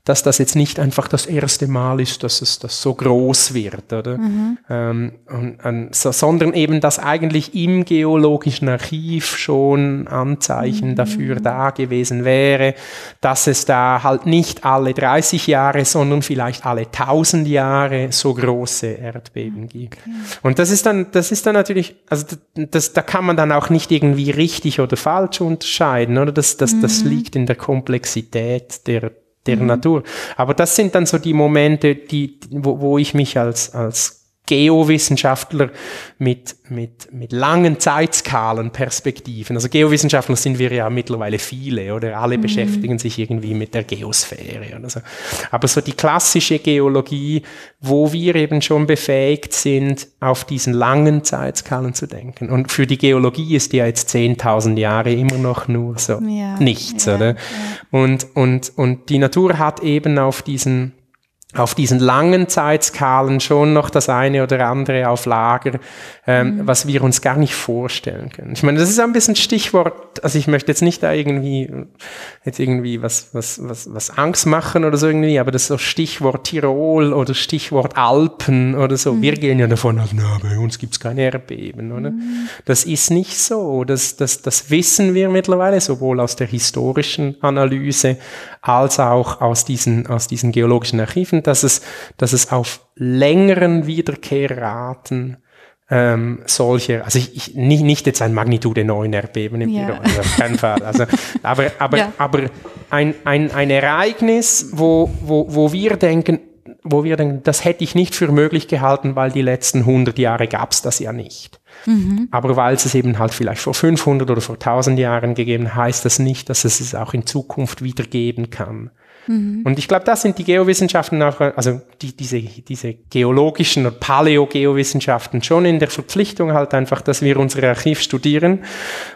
dass das jetzt nicht einfach das erste Mal ist, dass es das so groß wird, oder? Mhm. Ähm, und, und, so, sondern eben, dass eigentlich im geologischen Archiv schon Anzeichen mhm. dafür da gewesen wäre, dass es da halt nicht alle 30 Jahre, sondern vielleicht alle 1000 Jahre so große Erdbeben gibt. Okay. Und das ist dann, das ist dann natürlich, also das, das, da kann man dann auch nicht irgendwie richtig oder falsch unterscheiden, oder? Das, das, das mhm. liegt in der Komplexität der der mhm. Natur. Aber das sind dann so die Momente, die, wo, wo ich mich als, als Geowissenschaftler mit, mit, mit langen Zeitskalen, Perspektiven. Also Geowissenschaftler sind wir ja mittlerweile viele oder alle mhm. beschäftigen sich irgendwie mit der Geosphäre oder so. Aber so die klassische Geologie, wo wir eben schon befähigt sind, auf diesen langen Zeitskalen zu denken. Und für die Geologie ist ja jetzt 10.000 Jahre immer noch nur so ja, nichts, ja, oder? Ja. Und, und, und die Natur hat eben auf diesen auf diesen langen Zeitskalen schon noch das eine oder andere auf Lager, ähm, mhm. was wir uns gar nicht vorstellen können. Ich meine, das ist ein bisschen Stichwort, also ich möchte jetzt nicht da irgendwie, jetzt irgendwie was, was, was, was Angst machen oder so irgendwie, aber das ist so Stichwort Tirol oder Stichwort Alpen oder so. Mhm. Wir gehen ja davon aus, na, bei uns gibt's keine Erdbeben, oder? Mhm. Das ist nicht so. Das, das, das wissen wir mittlerweile, sowohl aus der historischen Analyse als auch aus diesen, aus diesen geologischen Archiven, dass es, dass es auf längeren Wiederkehrraten ähm, solche, also ich, ich, nicht, nicht jetzt ein Magnitude 9 Erdbeben im ja. also auf keinen Fall. Also, aber aber, ja. aber ein, ein, ein Ereignis, wo, wo, wo wir denken, wo wir denken, das hätte ich nicht für möglich gehalten, weil die letzten 100 Jahre gab es das ja nicht. Mhm. Aber weil es es eben halt vielleicht vor 500 oder vor 1000 Jahren gegeben, heißt das nicht, dass es es auch in Zukunft wieder geben kann. Mhm. Und ich glaube, das sind die Geowissenschaften auch, also die, diese, diese geologischen oder Paläogeowissenschaften schon in der Verpflichtung halt einfach, dass wir unser Archiv studieren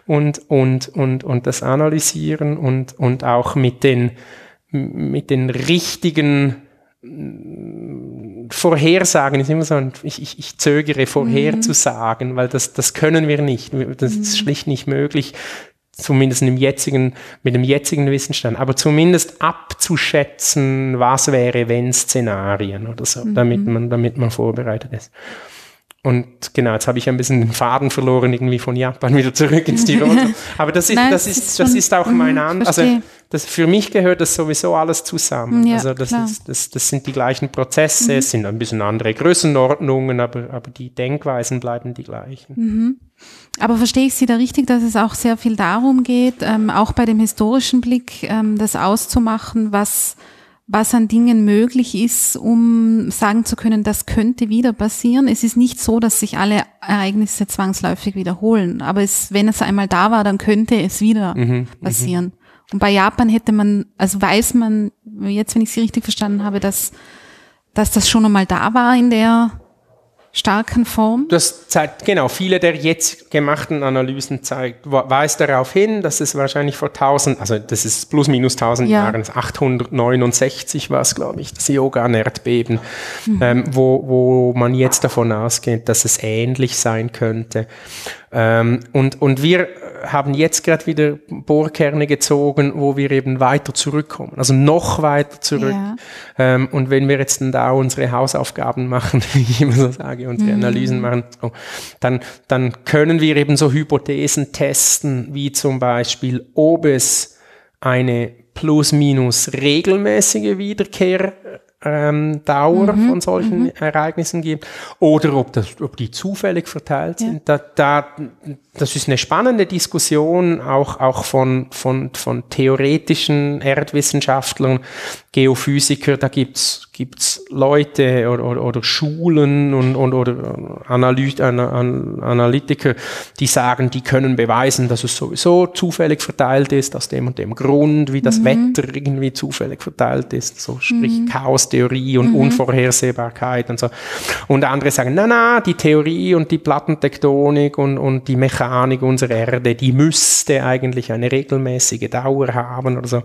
und, und, und, und das analysieren und, und auch mit den, mit den richtigen Vorhersagen ist immer so, ein, ich, ich, ich zögere vorherzusagen, mhm. weil das, das können wir nicht. Das ist mhm. schlicht nicht möglich, zumindest im jetzigen, mit dem jetzigen Wissensstand, aber zumindest abzuschätzen, was wäre, wenn Szenarien oder so, mhm. damit man, damit man vorbereitet ist. Und genau, jetzt habe ich ein bisschen den Faden verloren, irgendwie von Japan wieder zurück ins Tirol. Aber das ist, Nein, das ist, das ist auch mein An also das, für mich gehört das sowieso alles zusammen. Ja, also das, ist, das, das sind die gleichen Prozesse, mhm. es sind ein bisschen andere Größenordnungen, aber, aber die Denkweisen bleiben die gleichen. Mhm. Aber verstehe ich Sie da richtig, dass es auch sehr viel darum geht, ähm, auch bei dem historischen Blick, ähm, das auszumachen, was was an Dingen möglich ist, um sagen zu können, das könnte wieder passieren. Es ist nicht so, dass sich alle Ereignisse zwangsläufig wiederholen, aber es, wenn es einmal da war, dann könnte es wieder mhm, mhm. passieren. Mhm. Und bei Japan hätte man, also weiß man, jetzt wenn ich Sie richtig verstanden habe, dass, dass das schon einmal da war in der starken Form? Das zeigt, genau, viele der jetzt gemachten Analysen zeigt, weist darauf hin, dass es wahrscheinlich vor 1000, also das ist plus minus 1000 ja. Jahren, 869 war es, glaube ich, das Yoga-Erdbeben, mhm. ähm, wo, wo man jetzt davon ausgeht, dass es ähnlich sein könnte. Ähm, und, und wir haben jetzt gerade wieder Bohrkerne gezogen, wo wir eben weiter zurückkommen, also noch weiter zurück. Ja. Ähm, und wenn wir jetzt dann da unsere Hausaufgaben machen, wie ich immer so sage, unsere mhm. Analysen machen, so, dann, dann können wir eben so Hypothesen testen, wie zum Beispiel, ob es eine plus-minus regelmäßige Wiederkehr ähm, Dauer mhm, von solchen mhm. Ereignissen gibt oder ob, das, ob die zufällig verteilt sind. Ja. Da, da, das ist eine spannende Diskussion auch, auch von, von, von theoretischen Erdwissenschaftlern, Geophysiker, da gibt's gibt's Leute oder, oder, oder Schulen und, und oder Analyt, Analytiker, die sagen, die können beweisen, dass es sowieso zufällig verteilt ist, aus dem und dem Grund, wie das mhm. Wetter irgendwie zufällig verteilt ist, so sprich mhm. Chaostheorie und mhm. Unvorhersehbarkeit und so. Und andere sagen, na na, die Theorie und die Plattentektonik und, und die Mechanik unserer Erde, die müsste eigentlich eine regelmäßige Dauer haben oder so.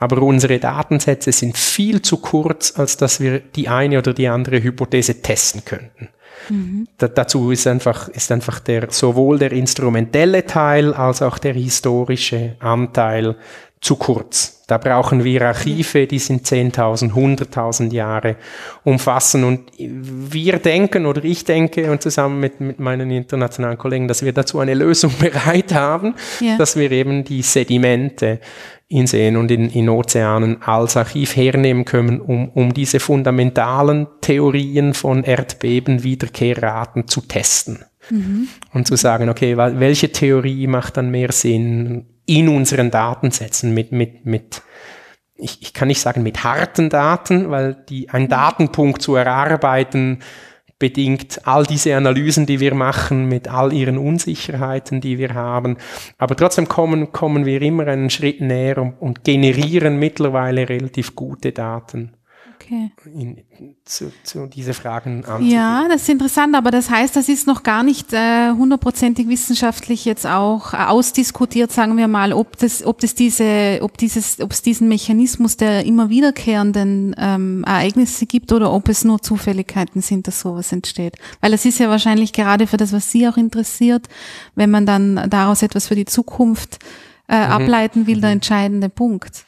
Aber unsere Datensätze sind sind viel zu kurz, als dass wir die eine oder die andere Hypothese testen könnten. Mhm. Da, dazu ist einfach, ist einfach der, sowohl der instrumentelle Teil als auch der historische Anteil zu kurz. Da brauchen wir Archive, die sind 10.000, 100.000 Jahre umfassen. Und wir denken, oder ich denke, und zusammen mit, mit meinen internationalen Kollegen, dass wir dazu eine Lösung bereit haben, ja. dass wir eben die Sedimente in Seen und in, in Ozeanen als Archiv hernehmen können, um, um diese fundamentalen Theorien von Erdbeben, Wiederkehrraten zu testen. Mhm. Und zu sagen, okay, welche Theorie macht dann mehr Sinn in unseren Datensätzen mit, mit, mit ich, ich kann nicht sagen mit harten Daten, weil die, ein Datenpunkt zu erarbeiten, bedingt all diese Analysen, die wir machen, mit all ihren Unsicherheiten, die wir haben. Aber trotzdem kommen, kommen wir immer einen Schritt näher und, und generieren mittlerweile relativ gute Daten okay. in, zu, zu diese Fragen anzugehen. Ja, das ist interessant, aber das heißt, das ist noch gar nicht äh, hundertprozentig wissenschaftlich jetzt auch äh, ausdiskutiert, sagen wir mal, ob das, ob das diese, ob dieses, ob es diesen Mechanismus der immer wiederkehrenden ähm, Ereignisse gibt oder ob es nur Zufälligkeiten sind, dass sowas entsteht. Weil es ist ja wahrscheinlich gerade für das, was Sie auch interessiert, wenn man dann daraus etwas für die Zukunft äh, mhm. ableiten will, der mhm. entscheidende Punkt.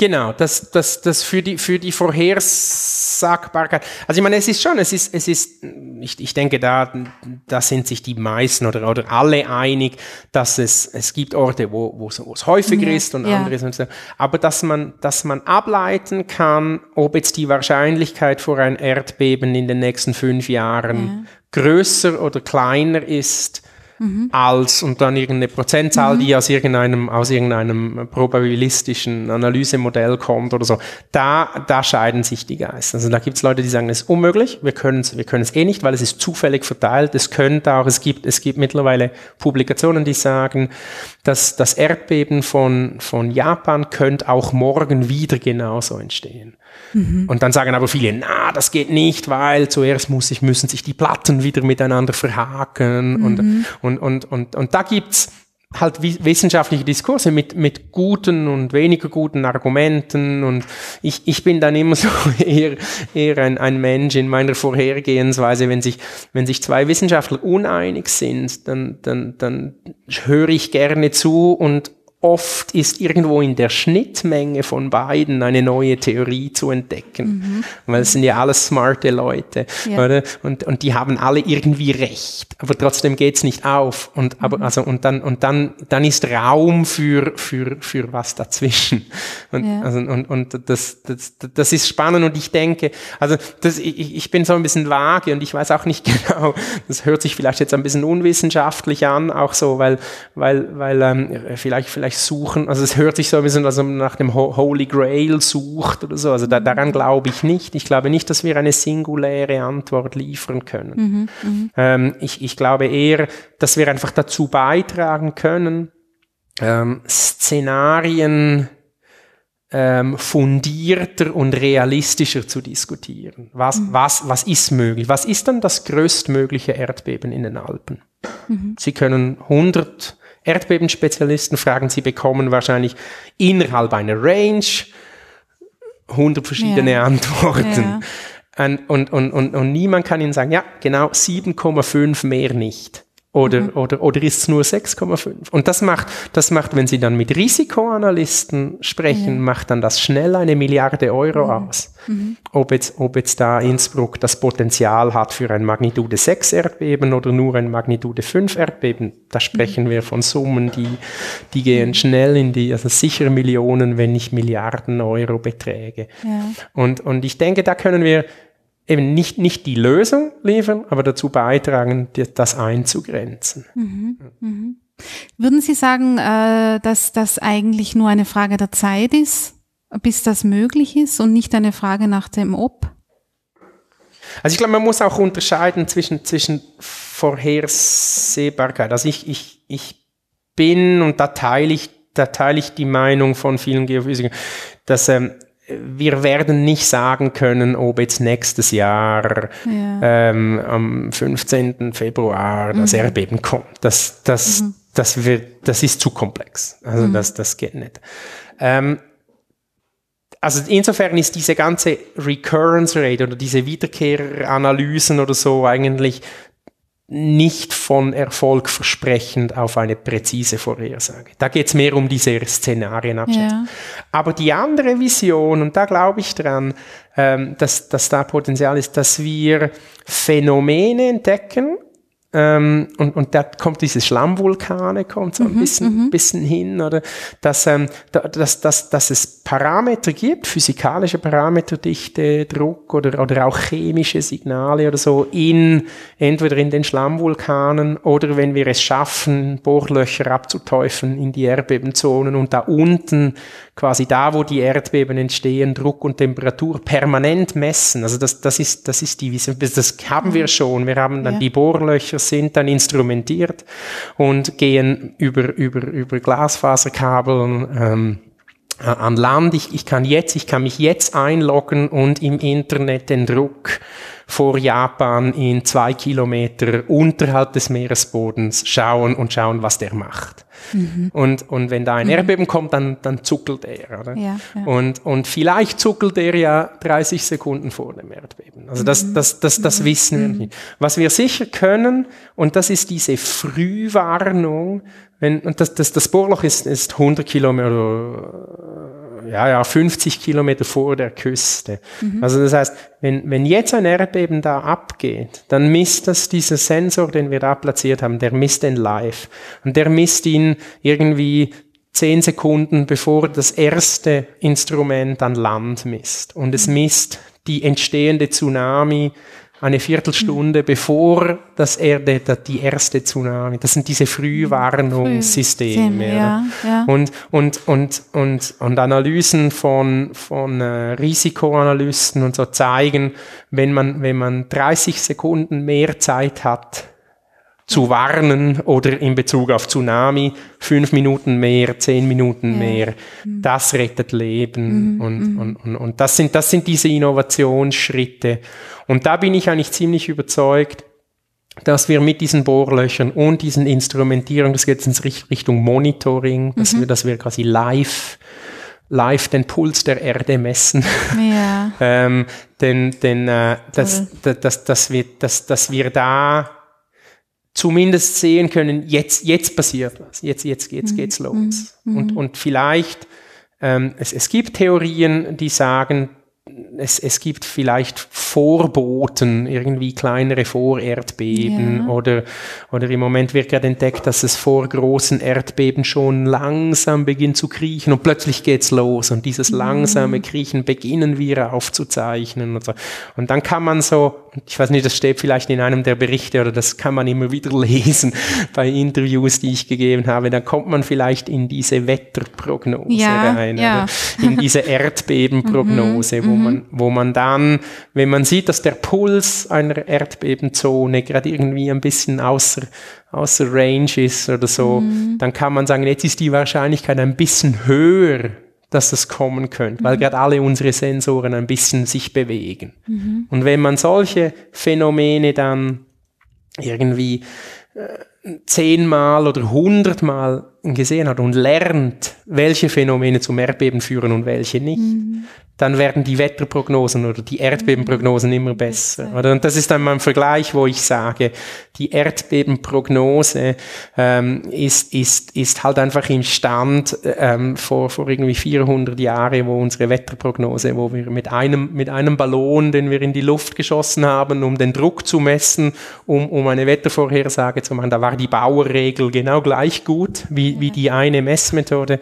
Genau, das, das, das für die, für die Vorhersagbarkeit. Also ich meine, es ist schon, es ist, es ist, ich, ich denke, da, da sind sich die meisten oder, oder alle einig, dass es, es gibt Orte, wo, wo, es, wo es häufiger ja, ist und ja. andere sind, aber dass man, dass man ableiten kann, ob jetzt die Wahrscheinlichkeit vor ein Erdbeben in den nächsten fünf Jahren ja. größer oder kleiner ist, mhm. als und dann irgendeine Prozentzahl, mhm. die aus irgendeinem, aus irgendeinem probabilistischen Analysemodell kommt oder so. Da, da scheiden sich die Geister. Also da gibt es Leute, die sagen, es ist unmöglich, wir können es wir können es eh nicht, weil es ist zufällig verteilt. Es könnte auch, es gibt, es gibt mittlerweile Publikationen, die sagen, dass das Erdbeben von, von Japan könnte auch morgen wieder genauso entstehen. Mhm. Und dann sagen aber viele, na, das geht nicht, weil zuerst muss ich, müssen sich die Platten wieder miteinander verhaken. Mhm. Und, und, und, und, und da gibt's halt wissenschaftliche Diskurse mit, mit guten und weniger guten Argumenten und ich, ich bin dann immer so eher, eher ein, ein Mensch in meiner Vorhergehensweise, wenn sich, wenn sich zwei Wissenschaftler uneinig sind, dann, dann, dann höre ich gerne zu und, oft ist irgendwo in der Schnittmenge von beiden eine neue Theorie zu entdecken. Mhm. Weil es sind ja alles smarte Leute. Ja. Oder? Und, und die haben alle irgendwie recht. Aber trotzdem geht's nicht auf. Und, aber, mhm. also, und dann, und dann, dann ist Raum für, für, für was dazwischen. Und, ja. also, und, und das, das, das ist spannend. Und ich denke, also das, ich, ich bin so ein bisschen vage und ich weiß auch nicht genau, das hört sich vielleicht jetzt ein bisschen unwissenschaftlich an, auch so, weil, weil, weil ähm, vielleicht, vielleicht vielleicht suchen, also es hört sich so ein bisschen, als ob man nach dem Holy Grail sucht oder so. Also da, daran glaube ich nicht. Ich glaube nicht, dass wir eine singuläre Antwort liefern können. Mhm, mhm, ähm, ich, ich glaube eher, dass wir einfach dazu beitragen können, ähm, Szenarien ähm, fundierter und realistischer zu diskutieren. Was, mhm. was, was ist möglich? Was ist dann das größtmögliche Erdbeben in den Alpen? Mhm. Sie können 100 Erdbebenspezialisten fragen, sie bekommen wahrscheinlich innerhalb einer Range 100 verschiedene ja. Antworten. Ja. Und, und, und, und, und niemand kann ihnen sagen, ja, genau 7,5 mehr nicht. Oder, mhm. oder, oder ist es nur 6,5? Und das macht, das macht, wenn Sie dann mit Risikoanalysten sprechen, ja. macht dann das schnell eine Milliarde Euro mhm. aus. Mhm. Ob, jetzt, ob jetzt da Innsbruck das Potenzial hat für ein Magnitude 6 Erdbeben oder nur ein Magnitude 5 Erdbeben, da sprechen mhm. wir von Summen, die, die gehen mhm. schnell in die, also sicher Millionen, wenn nicht Milliarden Euro Beträge. Ja. Und, und ich denke, da können wir eben nicht, nicht die Lösung liefern, aber dazu beitragen, das einzugrenzen. Mhm, mhm. Würden Sie sagen, äh, dass das eigentlich nur eine Frage der Zeit ist, bis das möglich ist und nicht eine Frage nach dem Ob? Also ich glaube, man muss auch unterscheiden zwischen, zwischen Vorhersehbarkeit. Also ich, ich, ich bin, und da teile ich, da teile ich die Meinung von vielen Geophysikern, dass ähm, wir werden nicht sagen können, ob jetzt nächstes Jahr ja. ähm, am 15. Februar das mhm. Erdbeben kommt. Das, das, mhm. das, wird, das ist zu komplex. Also mhm. das, das geht nicht. Ähm, also insofern ist diese ganze Recurrence Rate oder diese Wiederkehranalysen oder so eigentlich nicht von Erfolg versprechend auf eine präzise Vorhersage. Da geht es mehr um diese Szenarienabschätzung. Ja. Aber die andere Vision, und da glaube ich dran, ähm, dass, dass da Potenzial ist, dass wir Phänomene entdecken, ähm, und, und da kommt diese Schlammvulkane, kommt so ein mhm, bisschen, mhm. bisschen hin, oder dass, ähm, dass, dass, dass es Parameter gibt, physikalische Parameter, Dichte, Druck oder, oder auch chemische Signale oder so, in, entweder in den Schlammvulkanen oder wenn wir es schaffen, Bohrlöcher abzuteufeln in die Erdbebenzonen und da unten quasi da, wo die Erdbeben entstehen, Druck und Temperatur permanent messen. Also das, das ist, das ist die, das haben wir schon. Wir haben dann ja. die Bohrlöcher sind dann instrumentiert und gehen über, über, über Glasfaserkabel, ähm, an Land. Ich, ich kann jetzt, ich kann mich jetzt einloggen und im Internet den Druck vor Japan in zwei Kilometer unterhalb des Meeresbodens schauen und schauen, was der macht. Mhm. Und, und wenn da ein mhm. Erdbeben kommt, dann, dann zuckelt er. Oder? Ja, ja. Und, und vielleicht zuckelt er ja 30 Sekunden vor dem Erdbeben. Also das, mhm. das, das, das mhm. wissen wir mhm. nicht. Was wir sicher können, und das ist diese Frühwarnung, wenn, und das, das, das Bohrloch ist, ist 100 Kilometer ja, ja, 50 Kilometer vor der Küste. Mhm. Also das heißt, wenn, wenn jetzt ein Erdbeben da abgeht, dann misst das dieser Sensor, den wir da platziert haben, der misst den live. Und der misst ihn irgendwie zehn Sekunden, bevor das erste Instrument an Land misst. Und es mhm. misst die entstehende Tsunami eine Viertelstunde bevor das Erde, die erste Tsunami, das sind diese Frühwarnungssysteme. Früh ja, ja. Und, und, und, und, und Analysen von, von äh, Risikoanalysten und so zeigen, wenn man, wenn man 30 Sekunden mehr Zeit hat, zu warnen oder in Bezug auf Tsunami fünf Minuten mehr, zehn Minuten ja. mehr. Mhm. Das rettet Leben mhm. Und, mhm. und, und, und das sind, das sind diese Innovationsschritte. Und da bin ich eigentlich ziemlich überzeugt, dass wir mit diesen Bohrlöchern und diesen Instrumentierungen, das geht in Richtung Monitoring, dass mhm. wir, dass wir quasi live live den Puls der Erde messen. Ja. ähm, denn denn äh, dass, dass, dass, dass, wir, dass, dass wir da zumindest sehen können, jetzt, jetzt passiert was, jetzt, jetzt, jetzt mhm. geht's los. Mhm. Und, und vielleicht, ähm, es, es gibt Theorien, die sagen, es, es gibt vielleicht Vorboten, irgendwie kleinere Vorerdbeben ja. oder, oder im Moment wird gerade entdeckt, dass es vor großen Erdbeben schon langsam beginnt zu kriechen und plötzlich geht's los und dieses mhm. langsame Kriechen beginnen wir aufzuzeichnen und so. Und dann kann man so, ich weiß nicht, das steht vielleicht in einem der Berichte oder das kann man immer wieder lesen bei Interviews, die ich gegeben habe, dann kommt man vielleicht in diese Wetterprognose ja, rein, ja. in diese Erdbebenprognose, wo man, wo man dann, wenn man sieht, dass der Puls einer Erdbebenzone gerade irgendwie ein bisschen außer, außer Range ist oder so, mhm. dann kann man sagen, jetzt ist die Wahrscheinlichkeit ein bisschen höher, dass das kommen könnte, weil mhm. gerade alle unsere Sensoren ein bisschen sich bewegen. Mhm. Und wenn man solche Phänomene dann irgendwie äh, zehnmal oder hundertmal gesehen hat und lernt, welche Phänomene zum Erdbeben führen und welche nicht, mhm dann werden die Wetterprognosen oder die Erdbebenprognosen immer besser. Oder? Und das ist dann mein Vergleich, wo ich sage, die Erdbebenprognose ähm, ist, ist, ist halt einfach im Stand ähm, vor, vor irgendwie 400 Jahren, wo unsere Wetterprognose, wo wir mit einem, mit einem Ballon, den wir in die Luft geschossen haben, um den Druck zu messen, um, um eine Wettervorhersage zu machen, da war die Bauerregel genau gleich gut wie, wie die eine Messmethode.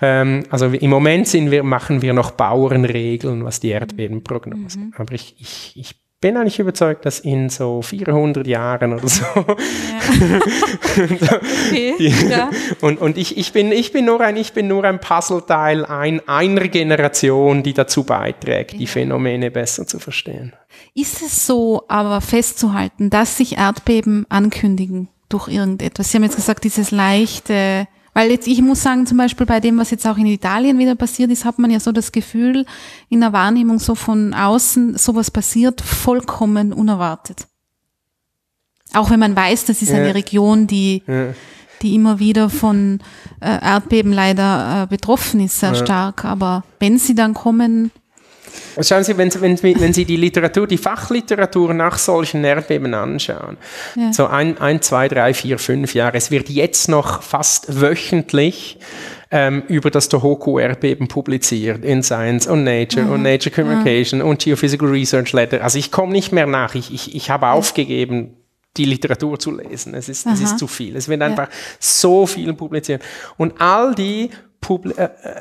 Ähm, also im Moment wir, machen wir noch Bauernregeln Regeln, was die Erdbebenprognose. Mhm. Aber ich, ich, ich bin eigentlich überzeugt, dass in so 400 Jahren oder so. Okay, ja. Und, und ich, ich, bin, ich, bin nur ein, ich bin nur ein Puzzleteil ein, einer Generation, die dazu beiträgt, ja. die Phänomene besser zu verstehen. Ist es so aber festzuhalten, dass sich Erdbeben ankündigen durch irgendetwas? Sie haben jetzt gesagt, dieses leichte weil jetzt, ich muss sagen, zum Beispiel bei dem, was jetzt auch in Italien wieder passiert ist, hat man ja so das Gefühl, in der Wahrnehmung so von außen, sowas passiert vollkommen unerwartet. Auch wenn man weiß, das ist eine ja. Region, die, ja. die immer wieder von äh, Erdbeben leider äh, betroffen ist, sehr ja. stark. Aber wenn sie dann kommen, Schauen Sie, wenn, wenn, wenn Sie die Literatur, die Fachliteratur nach solchen Erdbeben anschauen, ja. so ein, ein, zwei, drei, vier, fünf Jahre, es wird jetzt noch fast wöchentlich ähm, über das Tohoku-Erdbeben publiziert in Science und Nature mhm. und Nature Communication ja. und Geophysical Research Letter. Also ich komme nicht mehr nach. Ich, ich, ich habe aufgegeben, die Literatur zu lesen. Es ist, es ist zu viel. Es wird einfach so viel publiziert. Und all die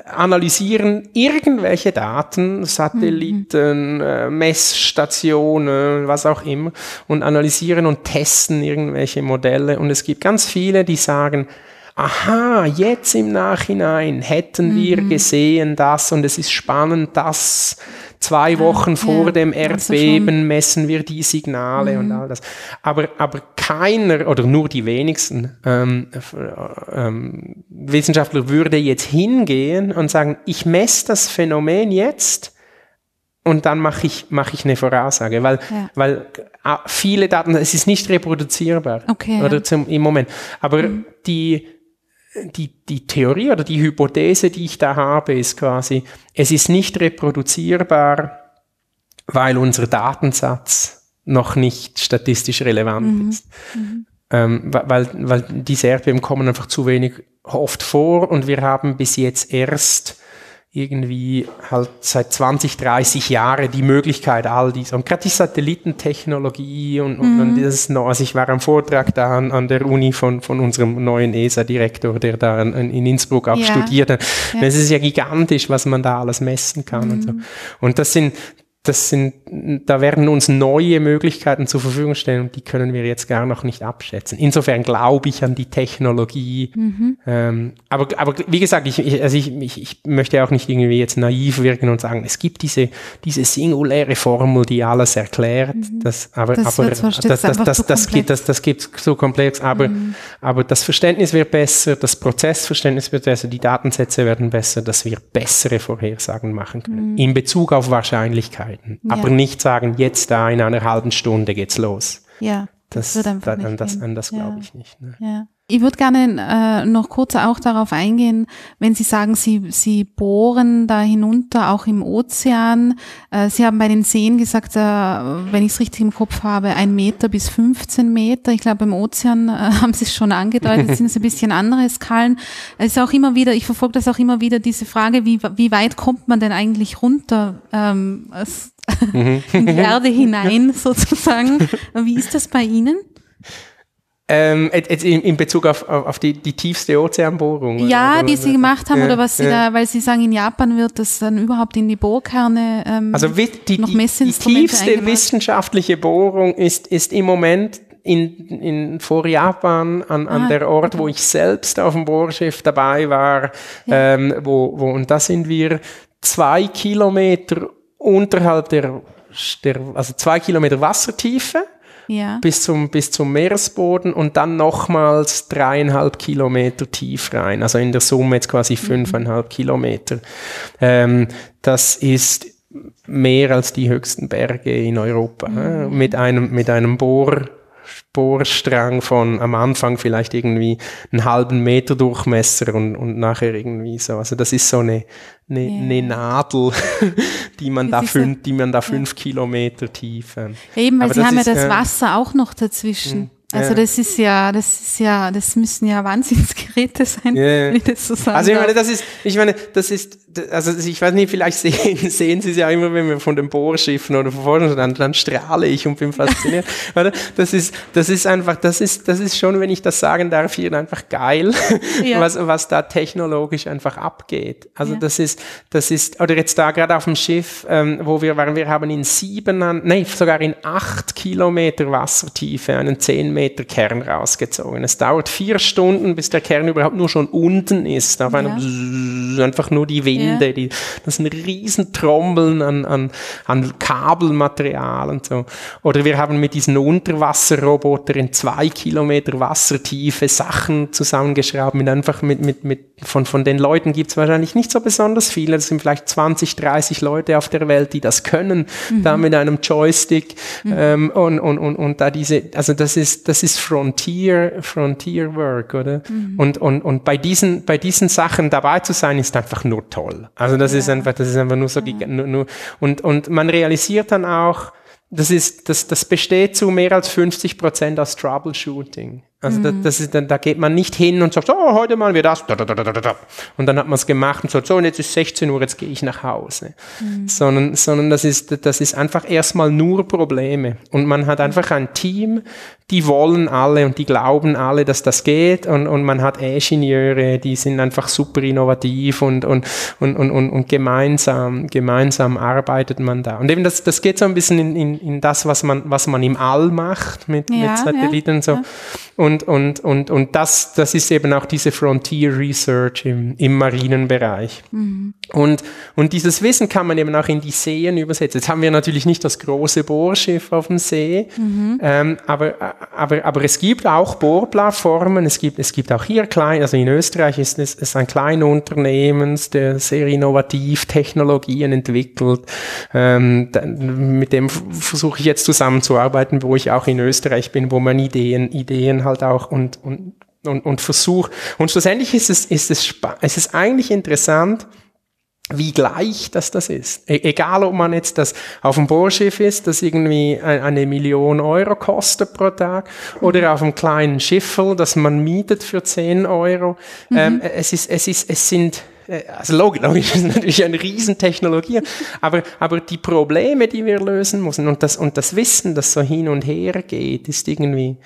analysieren irgendwelche Daten, Satelliten, mhm. äh, Messstationen, was auch immer, und analysieren und testen irgendwelche Modelle. Und es gibt ganz viele, die sagen, aha, jetzt im Nachhinein hätten mhm. wir gesehen das und es ist spannend, dass zwei Wochen ja, vor ja, dem Erdbeben messen wir die Signale mhm. und all das. Aber, aber keiner oder nur die wenigsten ähm, ähm, Wissenschaftler würde jetzt hingehen und sagen, ich messe das Phänomen jetzt und dann mache ich, mache ich eine Voraussage, weil, ja. weil ah, viele Daten, es ist nicht reproduzierbar okay, oder zum, im Moment. Aber mhm. die die, die Theorie oder die Hypothese, die ich da habe, ist quasi, es ist nicht reproduzierbar, weil unser Datensatz noch nicht statistisch relevant mhm. ist. Mhm. Ähm, weil, weil diese Erdbeben kommen einfach zu wenig oft vor und wir haben bis jetzt erst irgendwie halt seit 20, 30 Jahren die Möglichkeit all dieser und gerade die Satellitentechnologie und, und, mhm. und das noch, also ich war am Vortrag da an, an der Uni von, von unserem neuen ESA-Direktor, der da in, in Innsbruck auch ja. studiert hat. Ja. Es ist ja gigantisch, was man da alles messen kann mhm. und so. Und das sind, das sind, da werden uns neue Möglichkeiten zur Verfügung stellen und die können wir jetzt gar noch nicht abschätzen. Insofern glaube ich an die Technologie. Mhm. Ähm, aber, aber wie gesagt, ich, ich, also ich, ich, ich möchte auch nicht irgendwie jetzt naiv wirken und sagen, es gibt diese, diese singuläre Formel, die alles erklärt. Mhm. Das, aber, das aber das, das, das, das, das, gibt, das, das gibt so komplex, aber, mhm. aber das Verständnis wird besser, das Prozessverständnis wird besser, die Datensätze werden besser, dass wir bessere Vorhersagen machen können. Mhm. In Bezug auf Wahrscheinlichkeit. Möglichkeiten. Ja. Aber nicht sagen, jetzt da in einer halben Stunde geht's los. Ja. Das, das, an das, an das glaube ich nicht. Ne? Ja. Ich würde gerne äh, noch kurz auch darauf eingehen, wenn Sie sagen, Sie, Sie bohren da hinunter, auch im Ozean. Äh, Sie haben bei den Seen gesagt, äh, wenn ich es richtig im Kopf habe, ein Meter bis 15 Meter. Ich glaube, im Ozean äh, haben Sie es schon angedeutet, sind es ein bisschen andere Skalen. Es ist auch immer wieder, ich verfolge das auch immer wieder, diese Frage, wie, wie weit kommt man denn eigentlich runter ähm, mhm. in die Erde hinein sozusagen? Wie ist das bei Ihnen? Ähm, jetzt in, in Bezug auf, auf die, die tiefste Ozeanbohrung? Ja, oder, die Sie gemacht haben, ja, oder was Sie ja. da, weil Sie sagen, in Japan wird das dann überhaupt in die Bohrkerne ähm, also die, die, noch Messinstrumente Die tiefste wissenschaftliche Bohrung ist, ist im Moment in, in, vor Japan an, an ah, der Ort, okay. wo ich selbst auf dem Bohrschiff dabei war, ja. ähm, wo, wo, und da sind wir zwei Kilometer unterhalb der, der also zwei Kilometer Wassertiefe ja. bis, zum, bis zum Meeresboden und dann nochmals dreieinhalb Kilometer tief rein. Also in der Summe jetzt quasi mhm. fünfeinhalb mhm. Kilometer. Ähm, das ist mehr als die höchsten Berge in Europa. Mhm. Mit einem, mit einem Bohr, Bohrstrang von am Anfang vielleicht irgendwie einen halben Meter Durchmesser und, und nachher irgendwie so. Also das ist so eine, eine, ja. eine Nadel, die man da fünf, die man da fünf ja. Kilometer tief. Ähm, Eben, weil sie haben ja das äh, Wasser auch noch dazwischen. Also das ist ja, das ist ja, das müssen ja Wahnsinnsgeräte sein, yeah. wie das so sagen Also ich meine, das ist, ich meine, das ist, also ich weiß nicht, vielleicht sehen, sehen Sie es ja immer, wenn wir von den Bohrschiffen oder von vorne, dann, dann strahle ich und bin fasziniert. oder? Das ist, das ist einfach, das ist, das ist schon, wenn ich das sagen darf, hier einfach geil, ja. was, was da technologisch einfach abgeht. Also ja. das ist, das ist, oder jetzt da gerade auf dem Schiff, ähm, wo wir waren, wir haben in sieben, nein, sogar in acht Kilometer Wassertiefe einen zehn Meter Kern rausgezogen. Es dauert vier Stunden, bis der Kern überhaupt nur schon unten ist. Auf einem ja. einfach nur die Winde. Ja. Die, das sind riesen Trommeln an, an, an Kabelmaterial und so. Oder wir haben mit diesen Unterwasserroboter in zwei Kilometer Wassertiefe Sachen zusammengeschraubt. Mit einfach mit, mit, mit von, von den Leuten gibt es wahrscheinlich nicht so besonders viele. Es sind vielleicht 20, 30 Leute auf der Welt, die das können, mhm. da mit einem Joystick mhm. ähm, und, und, und, und da diese, also das ist, das ist Frontier, Frontier Work, oder? Mhm. Und, und, und bei diesen, bei diesen Sachen dabei zu sein, ist einfach nur toll. Also das ja. ist einfach, das ist einfach nur so, ja. nur, nur, und, und man realisiert dann auch, das ist, das, das besteht zu mehr als 50 Prozent aus Troubleshooting. Also mhm. da, das ist, dann, da geht man nicht hin und sagt, oh, heute machen wir das. Und dann hat man es gemacht und sagt, so, und jetzt ist 16 Uhr, jetzt gehe ich nach Hause. Mhm. Sondern, sondern das, ist, das ist einfach erstmal nur Probleme. Und man hat einfach ein Team, die wollen alle und die glauben alle, dass das geht. Und, und man hat Ingenieure, die sind einfach super innovativ und, und, und, und, und, und gemeinsam, gemeinsam arbeitet man da. Und eben das, das geht so ein bisschen in, in, in das, was man, was man im All macht mit, ja, mit Satelliten ja, so. Ja. Und, und, und, und das, das ist eben auch diese Frontier Research im, im Marinenbereich. Mhm. Und, und dieses Wissen kann man eben auch in die Seen übersetzen. Jetzt haben wir natürlich nicht das große Bohrschiff auf dem See, mhm. ähm, aber, aber, aber es gibt auch Bohrplattformen. Es gibt, es gibt auch hier klein, also in Österreich ist es ist ein Unternehmen, der sehr innovativ Technologien entwickelt. Ähm, mit dem versuche ich jetzt zusammenzuarbeiten, wo ich auch in Österreich bin, wo man Ideen, Ideen halt auch und, und, und, und Versuch. Und schlussendlich ist es, ist es, es ist eigentlich interessant, wie gleich das das ist. E egal, ob man jetzt das auf dem Bohrschiff ist, das irgendwie eine Million Euro kostet pro Tag, oder auf einem kleinen Schiffel, das man mietet für 10 Euro. Mhm. Ähm, es ist, es ist, es sind, also logisch, logisch ist natürlich eine Riesentechnologie, aber, aber die Probleme, die wir lösen müssen und das, und das Wissen, das so hin und her geht, ist irgendwie,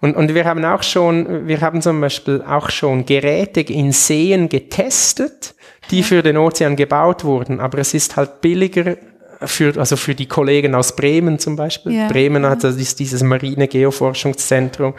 und, und wir haben auch schon, wir haben zum Beispiel auch schon Geräte in Seen getestet, die für den Ozean gebaut wurden, aber es ist halt billiger für, also für die Kollegen aus Bremen zum Beispiel. Ja. Bremen hat also dieses marine Geoforschungszentrum,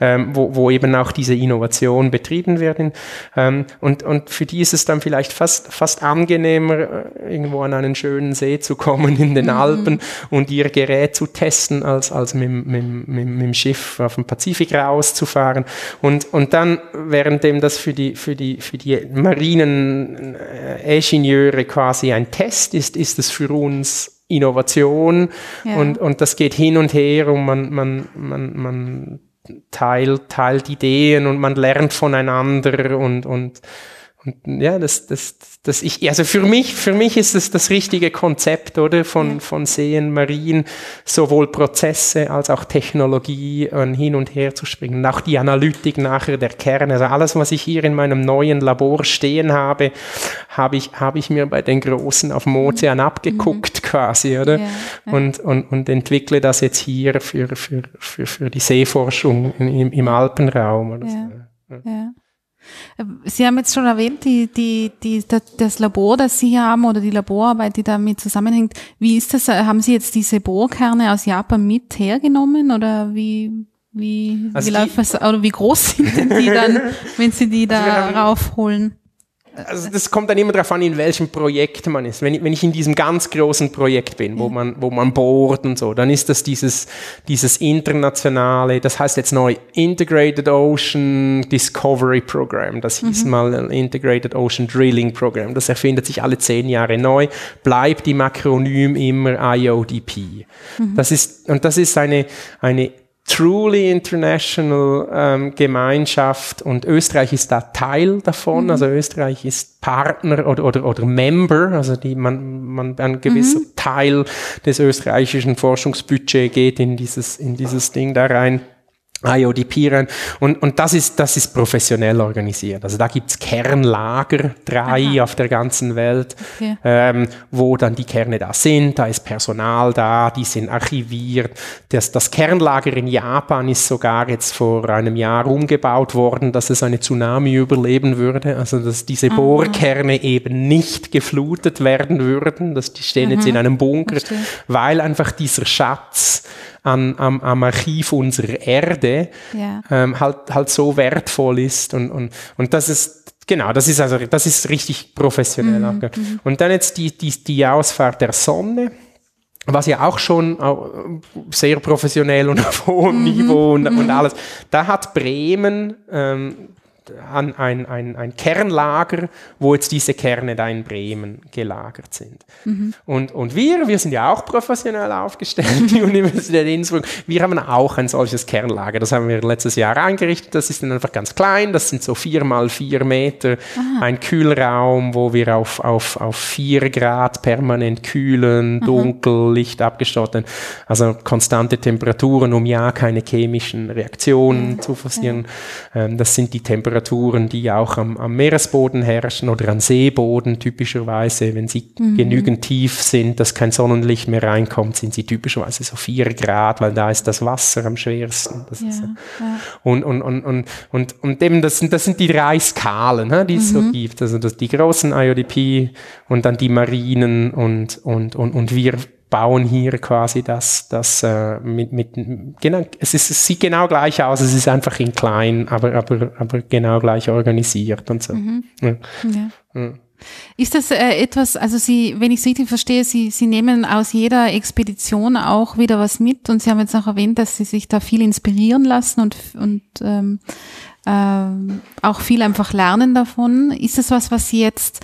ähm, wo, wo eben auch diese Innovation betrieben werden. Ähm, und, und für die ist es dann vielleicht fast, fast angenehmer, äh, irgendwo an einen schönen See zu kommen in den mhm. Alpen und ihr Gerät zu testen, als, als mit, mit, mit, mit dem Schiff auf dem Pazifik rauszufahren. Und, und dann, währenddem das für die, für die, für die marinen äh, Ingenieure quasi ein Test ist, ist es für uns uns Innovation ja. und, und das geht hin und her und man, man, man, man teilt, teilt Ideen und man lernt voneinander und, und, und ja, das, das, das ich, also für mich, für mich ist es das richtige Konzept, oder? Von, von Seen, Marien, sowohl Prozesse als auch Technologie äh, hin und her zu springen. auch die Analytik nachher der Kerne. Also alles, was ich hier in meinem neuen Labor stehen habe, habe ich, habe ich mir bei den Großen auf dem Ozean mhm. abgeguckt mhm. quasi, oder? Ja, ja. Und, und, und entwickle das jetzt hier für, für, für, für die Seeforschung im, im Alpenraum. Oder ja. So. ja. Sie haben jetzt schon erwähnt, die, die, die, das Labor, das Sie hier haben oder die Laborarbeit, die damit zusammenhängt. Wie ist das? Haben Sie jetzt diese Bohrkerne aus Japan mit hergenommen oder wie, wie, also wie läuft das, oder wie groß sind denn die dann, wenn Sie die da also raufholen? Also das kommt dann immer darauf an, in welchem Projekt man ist. Wenn ich, wenn ich in diesem ganz großen Projekt bin, wo man, wo man bohrt und so, dann ist das dieses, dieses internationale, das heißt jetzt neu Integrated Ocean Discovery Program. Das hieß mhm. mal Integrated Ocean Drilling Program. Das erfindet sich alle zehn Jahre neu, bleibt im Akronym immer IODP. Mhm. Das ist, und das ist eine, eine truly international ähm, Gemeinschaft und Österreich ist da Teil davon. Mhm. Also Österreich ist Partner oder, oder, oder Member, also die man, man ein gewisser mhm. Teil des österreichischen Forschungsbudgets geht in dieses, in dieses Ding da rein. IODP rein. Und, und das ist, das ist professionell organisiert. Also da gibt's Kernlager, drei Aha. auf der ganzen Welt, okay. ähm, wo dann die Kerne da sind. Da ist Personal da, die sind archiviert. Das, das Kernlager in Japan ist sogar jetzt vor einem Jahr umgebaut worden, dass es eine Tsunami überleben würde. Also dass diese Aha. Bohrkerne eben nicht geflutet werden würden. Das, die stehen Aha. jetzt in einem Bunker, Verstehe. weil einfach dieser Schatz an, am, am Archiv unserer Erde ja. ähm, halt, halt so wertvoll ist und, und, und das ist Genau, das ist also das ist richtig professionell. Mhm, mhm. und dann jetzt die, die, die Ausfahrt der Sonne, was ja auch schon sehr professionell und auf hohem mhm, Niveau und, und mhm. alles. Da hat Bremen ähm, an ein, ein, ein Kernlager, wo jetzt diese Kerne da in Bremen gelagert sind. Mhm. Und, und wir, wir sind ja auch professionell aufgestellt, die Universität Innsbruck, wir haben auch ein solches Kernlager. Das haben wir letztes Jahr eingerichtet. Das ist dann einfach ganz klein. Das sind so vier mal vier Meter. Aha. Ein Kühlraum, wo wir auf, auf, auf vier Grad permanent kühlen, dunkel. Licht abgestattet. Also konstante Temperaturen, um ja keine chemischen Reaktionen ja. zu forcieren. Ja. Ähm, das sind die Temperaturen, die auch am, am Meeresboden herrschen oder am Seeboden typischerweise. Wenn sie mhm. genügend tief sind, dass kein Sonnenlicht mehr reinkommt, sind sie typischerweise so vier Grad, weil da ist das Wasser am schwersten. Ja, ist, ja. Und, und, und, und, und, und eben, das sind, das sind die drei Skalen, ne, die es mhm. so gibt. Also das, die großen IODP und dann die Marinen und, und, und, und wir bauen hier quasi das, das äh, mit, mit genau, es, ist, es sieht genau gleich aus, es ist einfach in klein, aber, aber, aber genau gleich organisiert und so. Mhm. Ja. Ja. Ist das äh, etwas, also Sie, wenn ich es richtig verstehe, Sie, Sie nehmen aus jeder Expedition auch wieder was mit und Sie haben jetzt auch erwähnt, dass Sie sich da viel inspirieren lassen und, und ähm, äh, auch viel einfach lernen davon. Ist das was, was Sie jetzt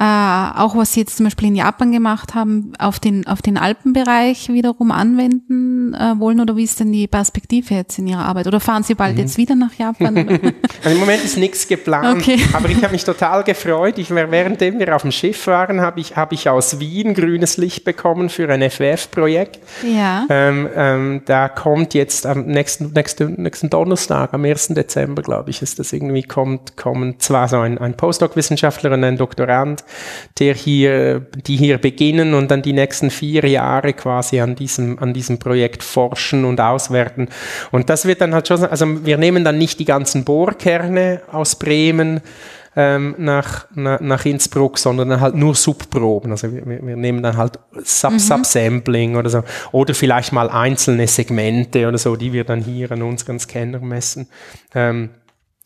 äh, auch was Sie jetzt zum Beispiel in Japan gemacht haben, auf den, auf den Alpenbereich wiederum anwenden äh, wollen oder wie ist denn die Perspektive jetzt in Ihrer Arbeit? Oder fahren Sie bald mhm. jetzt wieder nach Japan? also Im Moment ist nichts geplant, okay. aber ich habe mich total gefreut. Ich, währenddem wir auf dem Schiff waren, habe ich, hab ich aus Wien grünes Licht bekommen für ein FWF-Projekt. Ja. Ähm, ähm, da kommt jetzt am nächsten, nächsten, nächsten Donnerstag, am 1. Dezember, glaube ich, ist das irgendwie, kommt, kommen zwar so ein, ein Postdoc-Wissenschaftler und ein Doktorand der hier, die hier beginnen und dann die nächsten vier Jahre quasi an diesem, an diesem Projekt forschen und auswerten. Und das wird dann halt schon, also wir nehmen dann nicht die ganzen Bohrkerne aus Bremen, ähm, nach, nach, nach Innsbruck, sondern halt nur Subproben. Also wir, wir nehmen dann halt Sub mhm. Subsampling oder so. Oder vielleicht mal einzelne Segmente oder so, die wir dann hier an unseren Scanner messen. Ähm,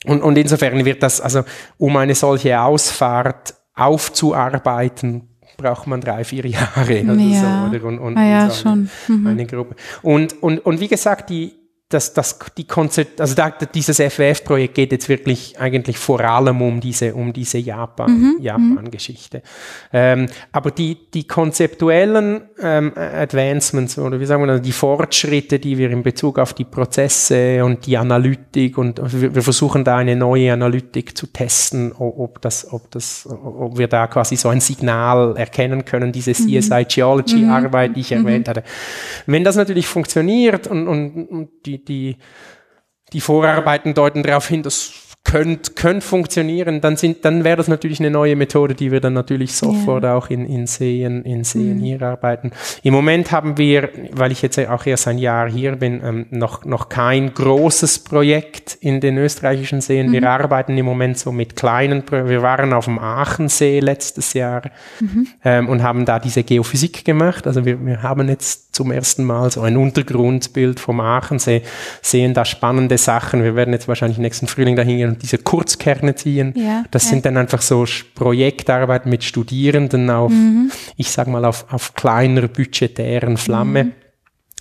und, und insofern wird das, also um eine solche Ausfahrt aufzuarbeiten, braucht man drei, vier Jahre oder ja. so. Oder? Und, und, ah, ja, so eine. Mhm. eine Gruppe. Und, und, und wie gesagt, die, das, das, die Konzept, also da, dieses FWF-Projekt geht jetzt wirklich eigentlich vor allem um diese, um diese Japan, mhm. mhm. Japan-Geschichte. Ähm, aber die, die konzeptuellen ähm, Advancements oder wie sagen wir das, die Fortschritte, die wir in Bezug auf die Prozesse und die Analytik und wir, wir versuchen da eine neue Analytik zu testen, ob das, ob das, ob wir da quasi so ein Signal erkennen können, diese mhm. CSI Geology Arbeit, die ich mhm. erwähnt hatte. Wenn das natürlich funktioniert und, und, und die, die, die Vorarbeiten deuten darauf hin, dass könnte könnt funktionieren, dann sind, dann wäre das natürlich eine neue Methode, die wir dann natürlich sofort ja. auch in, in Seen, in Seen mhm. hier arbeiten. Im Moment haben wir, weil ich jetzt auch erst ein Jahr hier bin, ähm, noch, noch kein großes Projekt in den österreichischen Seen. Mhm. Wir arbeiten im Moment so mit kleinen, wir waren auf dem Aachensee letztes Jahr mhm. ähm, und haben da diese Geophysik gemacht. Also wir, wir haben jetzt zum ersten Mal so ein Untergrundbild vom Aachensee, sehen da spannende Sachen. Wir werden jetzt wahrscheinlich nächsten Frühling dahin gehen und diese Kurzkerne ziehen. Ja, das ja. sind dann einfach so Projektarbeiten mit Studierenden auf, mhm. ich sag mal, auf, auf kleiner budgetären Flamme. Mhm.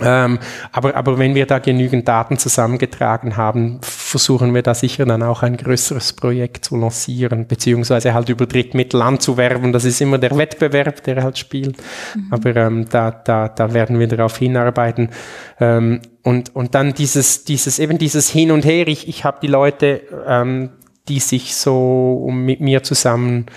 Ähm, aber, aber wenn wir da genügend Daten zusammengetragen haben, versuchen wir da sicher dann auch ein größeres Projekt zu lancieren, beziehungsweise halt über Drittmittel anzuwerben. Das ist immer der Wettbewerb, der halt spielt. Mhm. Aber ähm, da, da, da werden wir darauf hinarbeiten. Ähm, und, und dann dieses, dieses, eben dieses Hin und Her. Ich, ich habe die Leute, ähm, die sich so mit mir zusammen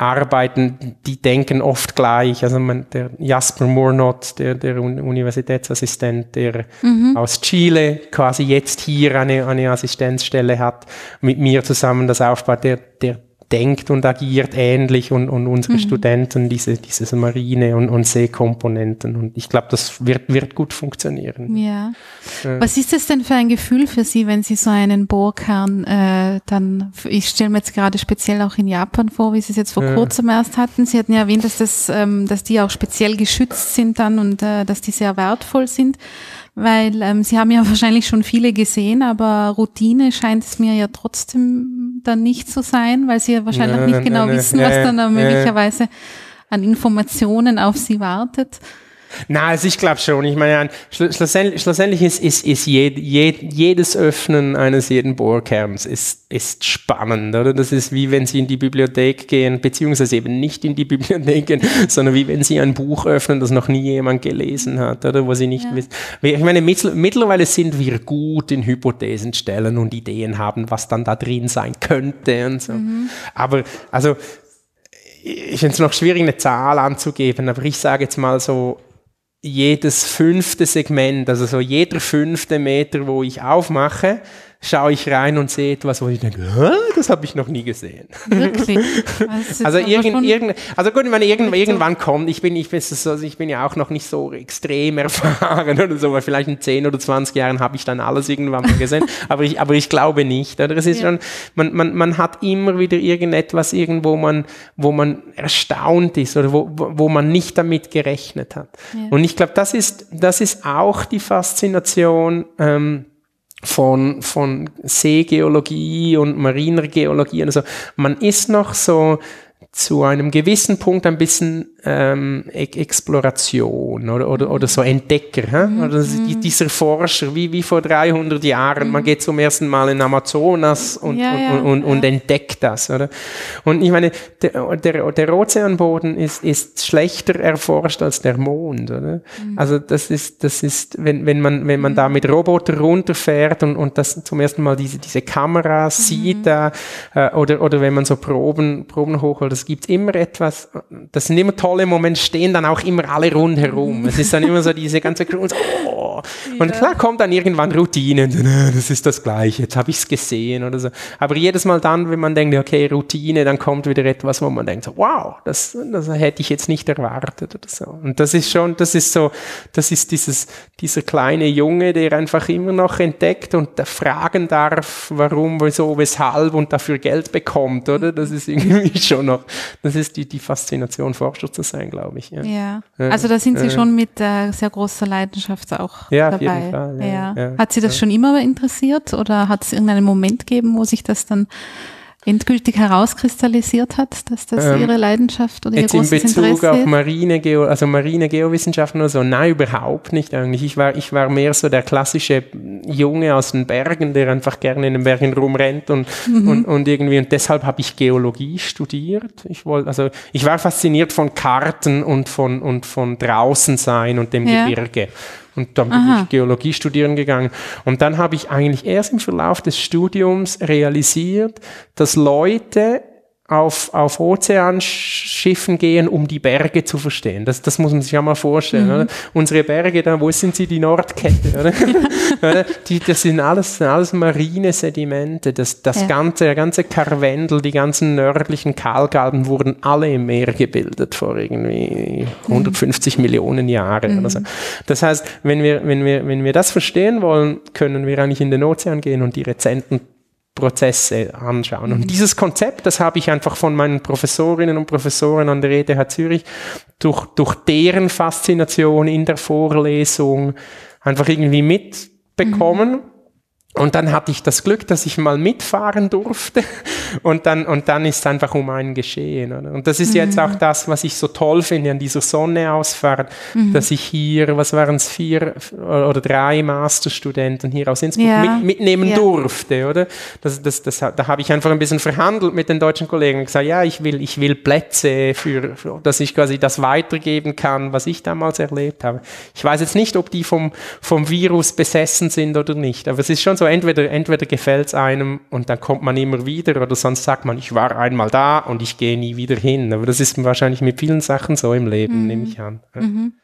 arbeiten, die denken oft gleich. Also man, der Jasper Murnot, der, der Universitätsassistent, der mhm. aus Chile quasi jetzt hier eine, eine Assistenzstelle hat, mit mir zusammen das aufbaut, der, der denkt und agiert ähnlich und, und unsere mhm. Studenten diese, diese Marine- und, und Seekomponenten. Und ich glaube, das wird, wird gut funktionieren. Ja. Äh. Was ist das denn für ein Gefühl für Sie, wenn Sie so einen Bohrkern äh, dann, ich stelle mir jetzt gerade speziell auch in Japan vor, wie Sie es jetzt vor ja. kurzem erst hatten. Sie hatten ja erwähnt, dass, das, ähm, dass die auch speziell geschützt sind dann und äh, dass die sehr wertvoll sind weil ähm, Sie haben ja wahrscheinlich schon viele gesehen, aber Routine scheint es mir ja trotzdem dann nicht zu sein, weil Sie ja wahrscheinlich ja, nicht genau ja, wissen, was dann da möglicherweise an Informationen auf Sie wartet. Nein, also ich glaube schon. Ich meine, schlussendlich, schlussendlich ist, ist, ist jed, jed, jedes Öffnen eines jeden Bohrkerns ist, ist spannend, oder? Das ist wie wenn Sie in die Bibliothek gehen, beziehungsweise eben nicht in die Bibliothek gehen, sondern wie wenn Sie ein Buch öffnen, das noch nie jemand gelesen hat, oder? Wo Sie nicht ja. wissen. Ich meine, mittlerweile sind wir gut in Hypothesen stellen und Ideen haben, was dann da drin sein könnte und so. Mhm. Aber, also, ich finde es noch schwierig, eine Zahl anzugeben, aber ich sage jetzt mal so, jedes fünfte Segment, also so jeder fünfte Meter, wo ich aufmache, schaue ich rein und sehe etwas, wo ich denke, das habe ich noch nie gesehen. Wirklich? Also, irgend, irgend, also gut, meine, irgend, irgendwann kommt, ich bin, ich, bin so, ich bin ja auch noch nicht so extrem erfahren oder so, weil vielleicht in 10 oder 20 Jahren habe ich dann alles irgendwann mal gesehen, aber ich, aber ich glaube nicht. Oder? Es ist ja. schon, man, man, man hat immer wieder irgendetwas irgendwo, man, wo man erstaunt ist oder wo, wo man nicht damit gerechnet hat. Ja. Und ich glaube, das ist, das ist auch die Faszination, ähm, von, von Seegeologie und mariner Geologie und so. Man ist noch so zu einem gewissen Punkt ein bisschen ähm, e Exploration oder, oder, oder so Entdecker. Hä? Mhm. Oder die, dieser Forscher, wie, wie vor 300 Jahren, mhm. man geht zum ersten Mal in Amazonas und, ja, und, ja, und, und, ja. entdeckt das. Oder? Und ich meine, der, der, der Ozeanboden ist, ist schlechter erforscht als der Mond. Oder? Mhm. Also das ist, das ist wenn, wenn, man, wenn man da mhm. mit Roboter runterfährt und, und das zum ersten Mal diese, diese Kameras mhm. sieht da, äh, oder, oder wenn man so Proben, Proben hochholt, es gibt immer etwas, das sind immer tolle Momente, stehen dann auch immer alle rundherum. Es ist dann immer so diese ganze Crew und, so, oh. und klar kommt dann irgendwann Routine, das ist das Gleiche, jetzt habe ich es gesehen oder so. Aber jedes Mal dann, wenn man denkt, okay, Routine, dann kommt wieder etwas, wo man denkt, so, wow, das, das hätte ich jetzt nicht erwartet oder so. Und das ist schon, das ist so, das ist dieses, dieser kleine Junge, der einfach immer noch entdeckt und fragen darf, warum, wieso, weshalb und dafür Geld bekommt, oder? Das ist irgendwie schon noch, das ist die, die Faszination, Forscher zu sein, glaube ich. Ja. ja. also da sind Sie äh, schon mit äh, sehr großer Leidenschaft auch ja, dabei. Auf jeden Fall, ja, ja. Hat Sie das schon immer interessiert oder hat es irgendeinen Moment gegeben, wo sich das dann endgültig herauskristallisiert hat, dass das ähm, ihre Leidenschaft oder ihr jetzt großes in Bezug Interesse auf Marine Geo, also Marine Geowissenschaften oder so, nein, überhaupt nicht eigentlich. Ich war, ich war mehr so der klassische Junge aus den Bergen, der einfach gerne in den Bergen rumrennt und, mhm. und, und irgendwie, und deshalb habe ich Geologie studiert. Ich wollte, also, ich war fasziniert von Karten und von, und von draußen sein und dem ja. Gebirge. Und dann bin Aha. ich Geologie studieren gegangen. Und dann habe ich eigentlich erst im Verlauf des Studiums realisiert, dass Leute auf, auf Ozeanschiffen gehen, um die Berge zu verstehen. Das, das muss man sich ja mal vorstellen. Mhm. Oder? Unsere Berge, da, wo sind sie? Die Nordkette. Oder? Die, das sind alles, alles marine Sedimente. Das, das ja. ganze, der ganze Karwendel, die ganzen nördlichen Kalkalben wurden alle im Meer gebildet vor irgendwie 150 mhm. Millionen Jahren. Mhm. Oder so. Das heißt, wenn wir, wenn, wir, wenn wir das verstehen wollen, können wir eigentlich in den Ozean gehen und die rezenten Prozesse anschauen. Und dieses Konzept, das habe ich einfach von meinen Professorinnen und Professoren an der ETH Zürich durch, durch deren Faszination in der Vorlesung einfach irgendwie mitbekommen. Mhm. Und dann hatte ich das Glück, dass ich mal mitfahren durfte und dann, und dann ist einfach um einen geschehen. Oder? Und das ist mhm. jetzt auch das, was ich so toll finde an dieser Sonneausfahrt, mhm. dass ich hier, was waren es, vier oder drei Masterstudenten hier aus Innsbruck ja. mit, mitnehmen ja. durfte, oder? Das, das, das, da habe ich einfach ein bisschen verhandelt mit den deutschen Kollegen und gesagt, ja, ich will, ich will Plätze für, für, dass ich quasi das weitergeben kann, was ich damals erlebt habe. Ich weiß jetzt nicht, ob die vom, vom Virus besessen sind oder nicht, aber es ist schon so, entweder, entweder gefällt es einem und dann kommt man immer wieder oder sonst sagt man, ich war einmal da und ich gehe nie wieder hin. Aber das ist wahrscheinlich mit vielen Sachen so im Leben, mhm. nehme ich an. Mhm.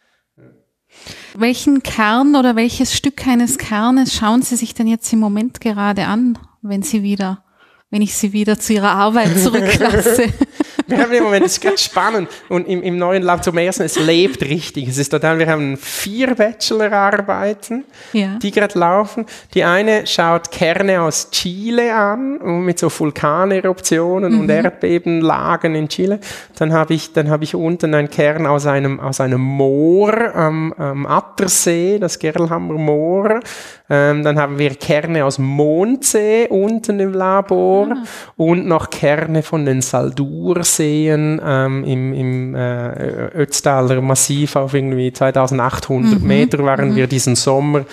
Welchen Kern oder welches Stück eines Kernes schauen Sie sich denn jetzt im Moment gerade an, wenn Sie wieder, wenn ich Sie wieder zu Ihrer Arbeit zurücklasse? wir haben im Moment, das ist ganz spannend. Und im, im neuen Lab zum ersten, es lebt richtig. Es ist total, wir haben vier Bachelorarbeiten, ja. die gerade laufen. Die eine schaut Kerne aus Chile an, mit so Vulkaneruptionen mhm. und Erdbebenlagen in Chile. Dann habe ich, dann habe ich unten einen Kern aus einem, aus einem Moor am, am Attersee, das Gerlhammer Moor. Ähm, dann haben wir Kerne aus Mondsee unten im Labor ah. und noch Kerne von den Saldurs sehen ähm, im, im äh, Ötztaler Massiv auf irgendwie 2800 mhm. Meter waren mhm. wir diesen Sommer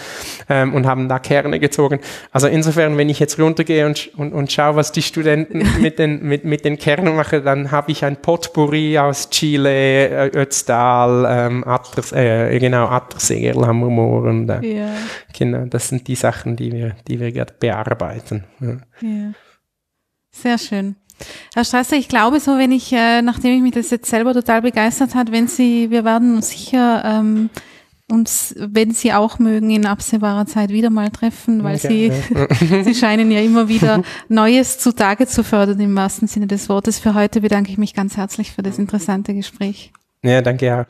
ähm, und haben da Kerne gezogen. Also insofern, wenn ich jetzt runtergehe und, und, und schaue, was die Studenten mit den, mit, mit den Kernen machen, dann habe ich ein Potpourri aus Chile, äh, Ötztal, ähm, Atters, äh, genau, Attersee, Erlamermoor und äh, ja. genau, das sind die Sachen, die wir, die wir gerade bearbeiten. Ja. ja. Sehr schön. Herr Strasser, ich glaube so, wenn ich, äh, nachdem ich mich das jetzt selber total begeistert hat, wenn Sie, wir werden sicher ähm, uns, wenn Sie auch mögen, in absehbarer Zeit wieder mal treffen, weil okay, Sie, ja. Sie scheinen ja immer wieder Neues zutage zu fördern im wahrsten Sinne des Wortes. Für heute bedanke ich mich ganz herzlich für das interessante Gespräch. Ja, danke, ja.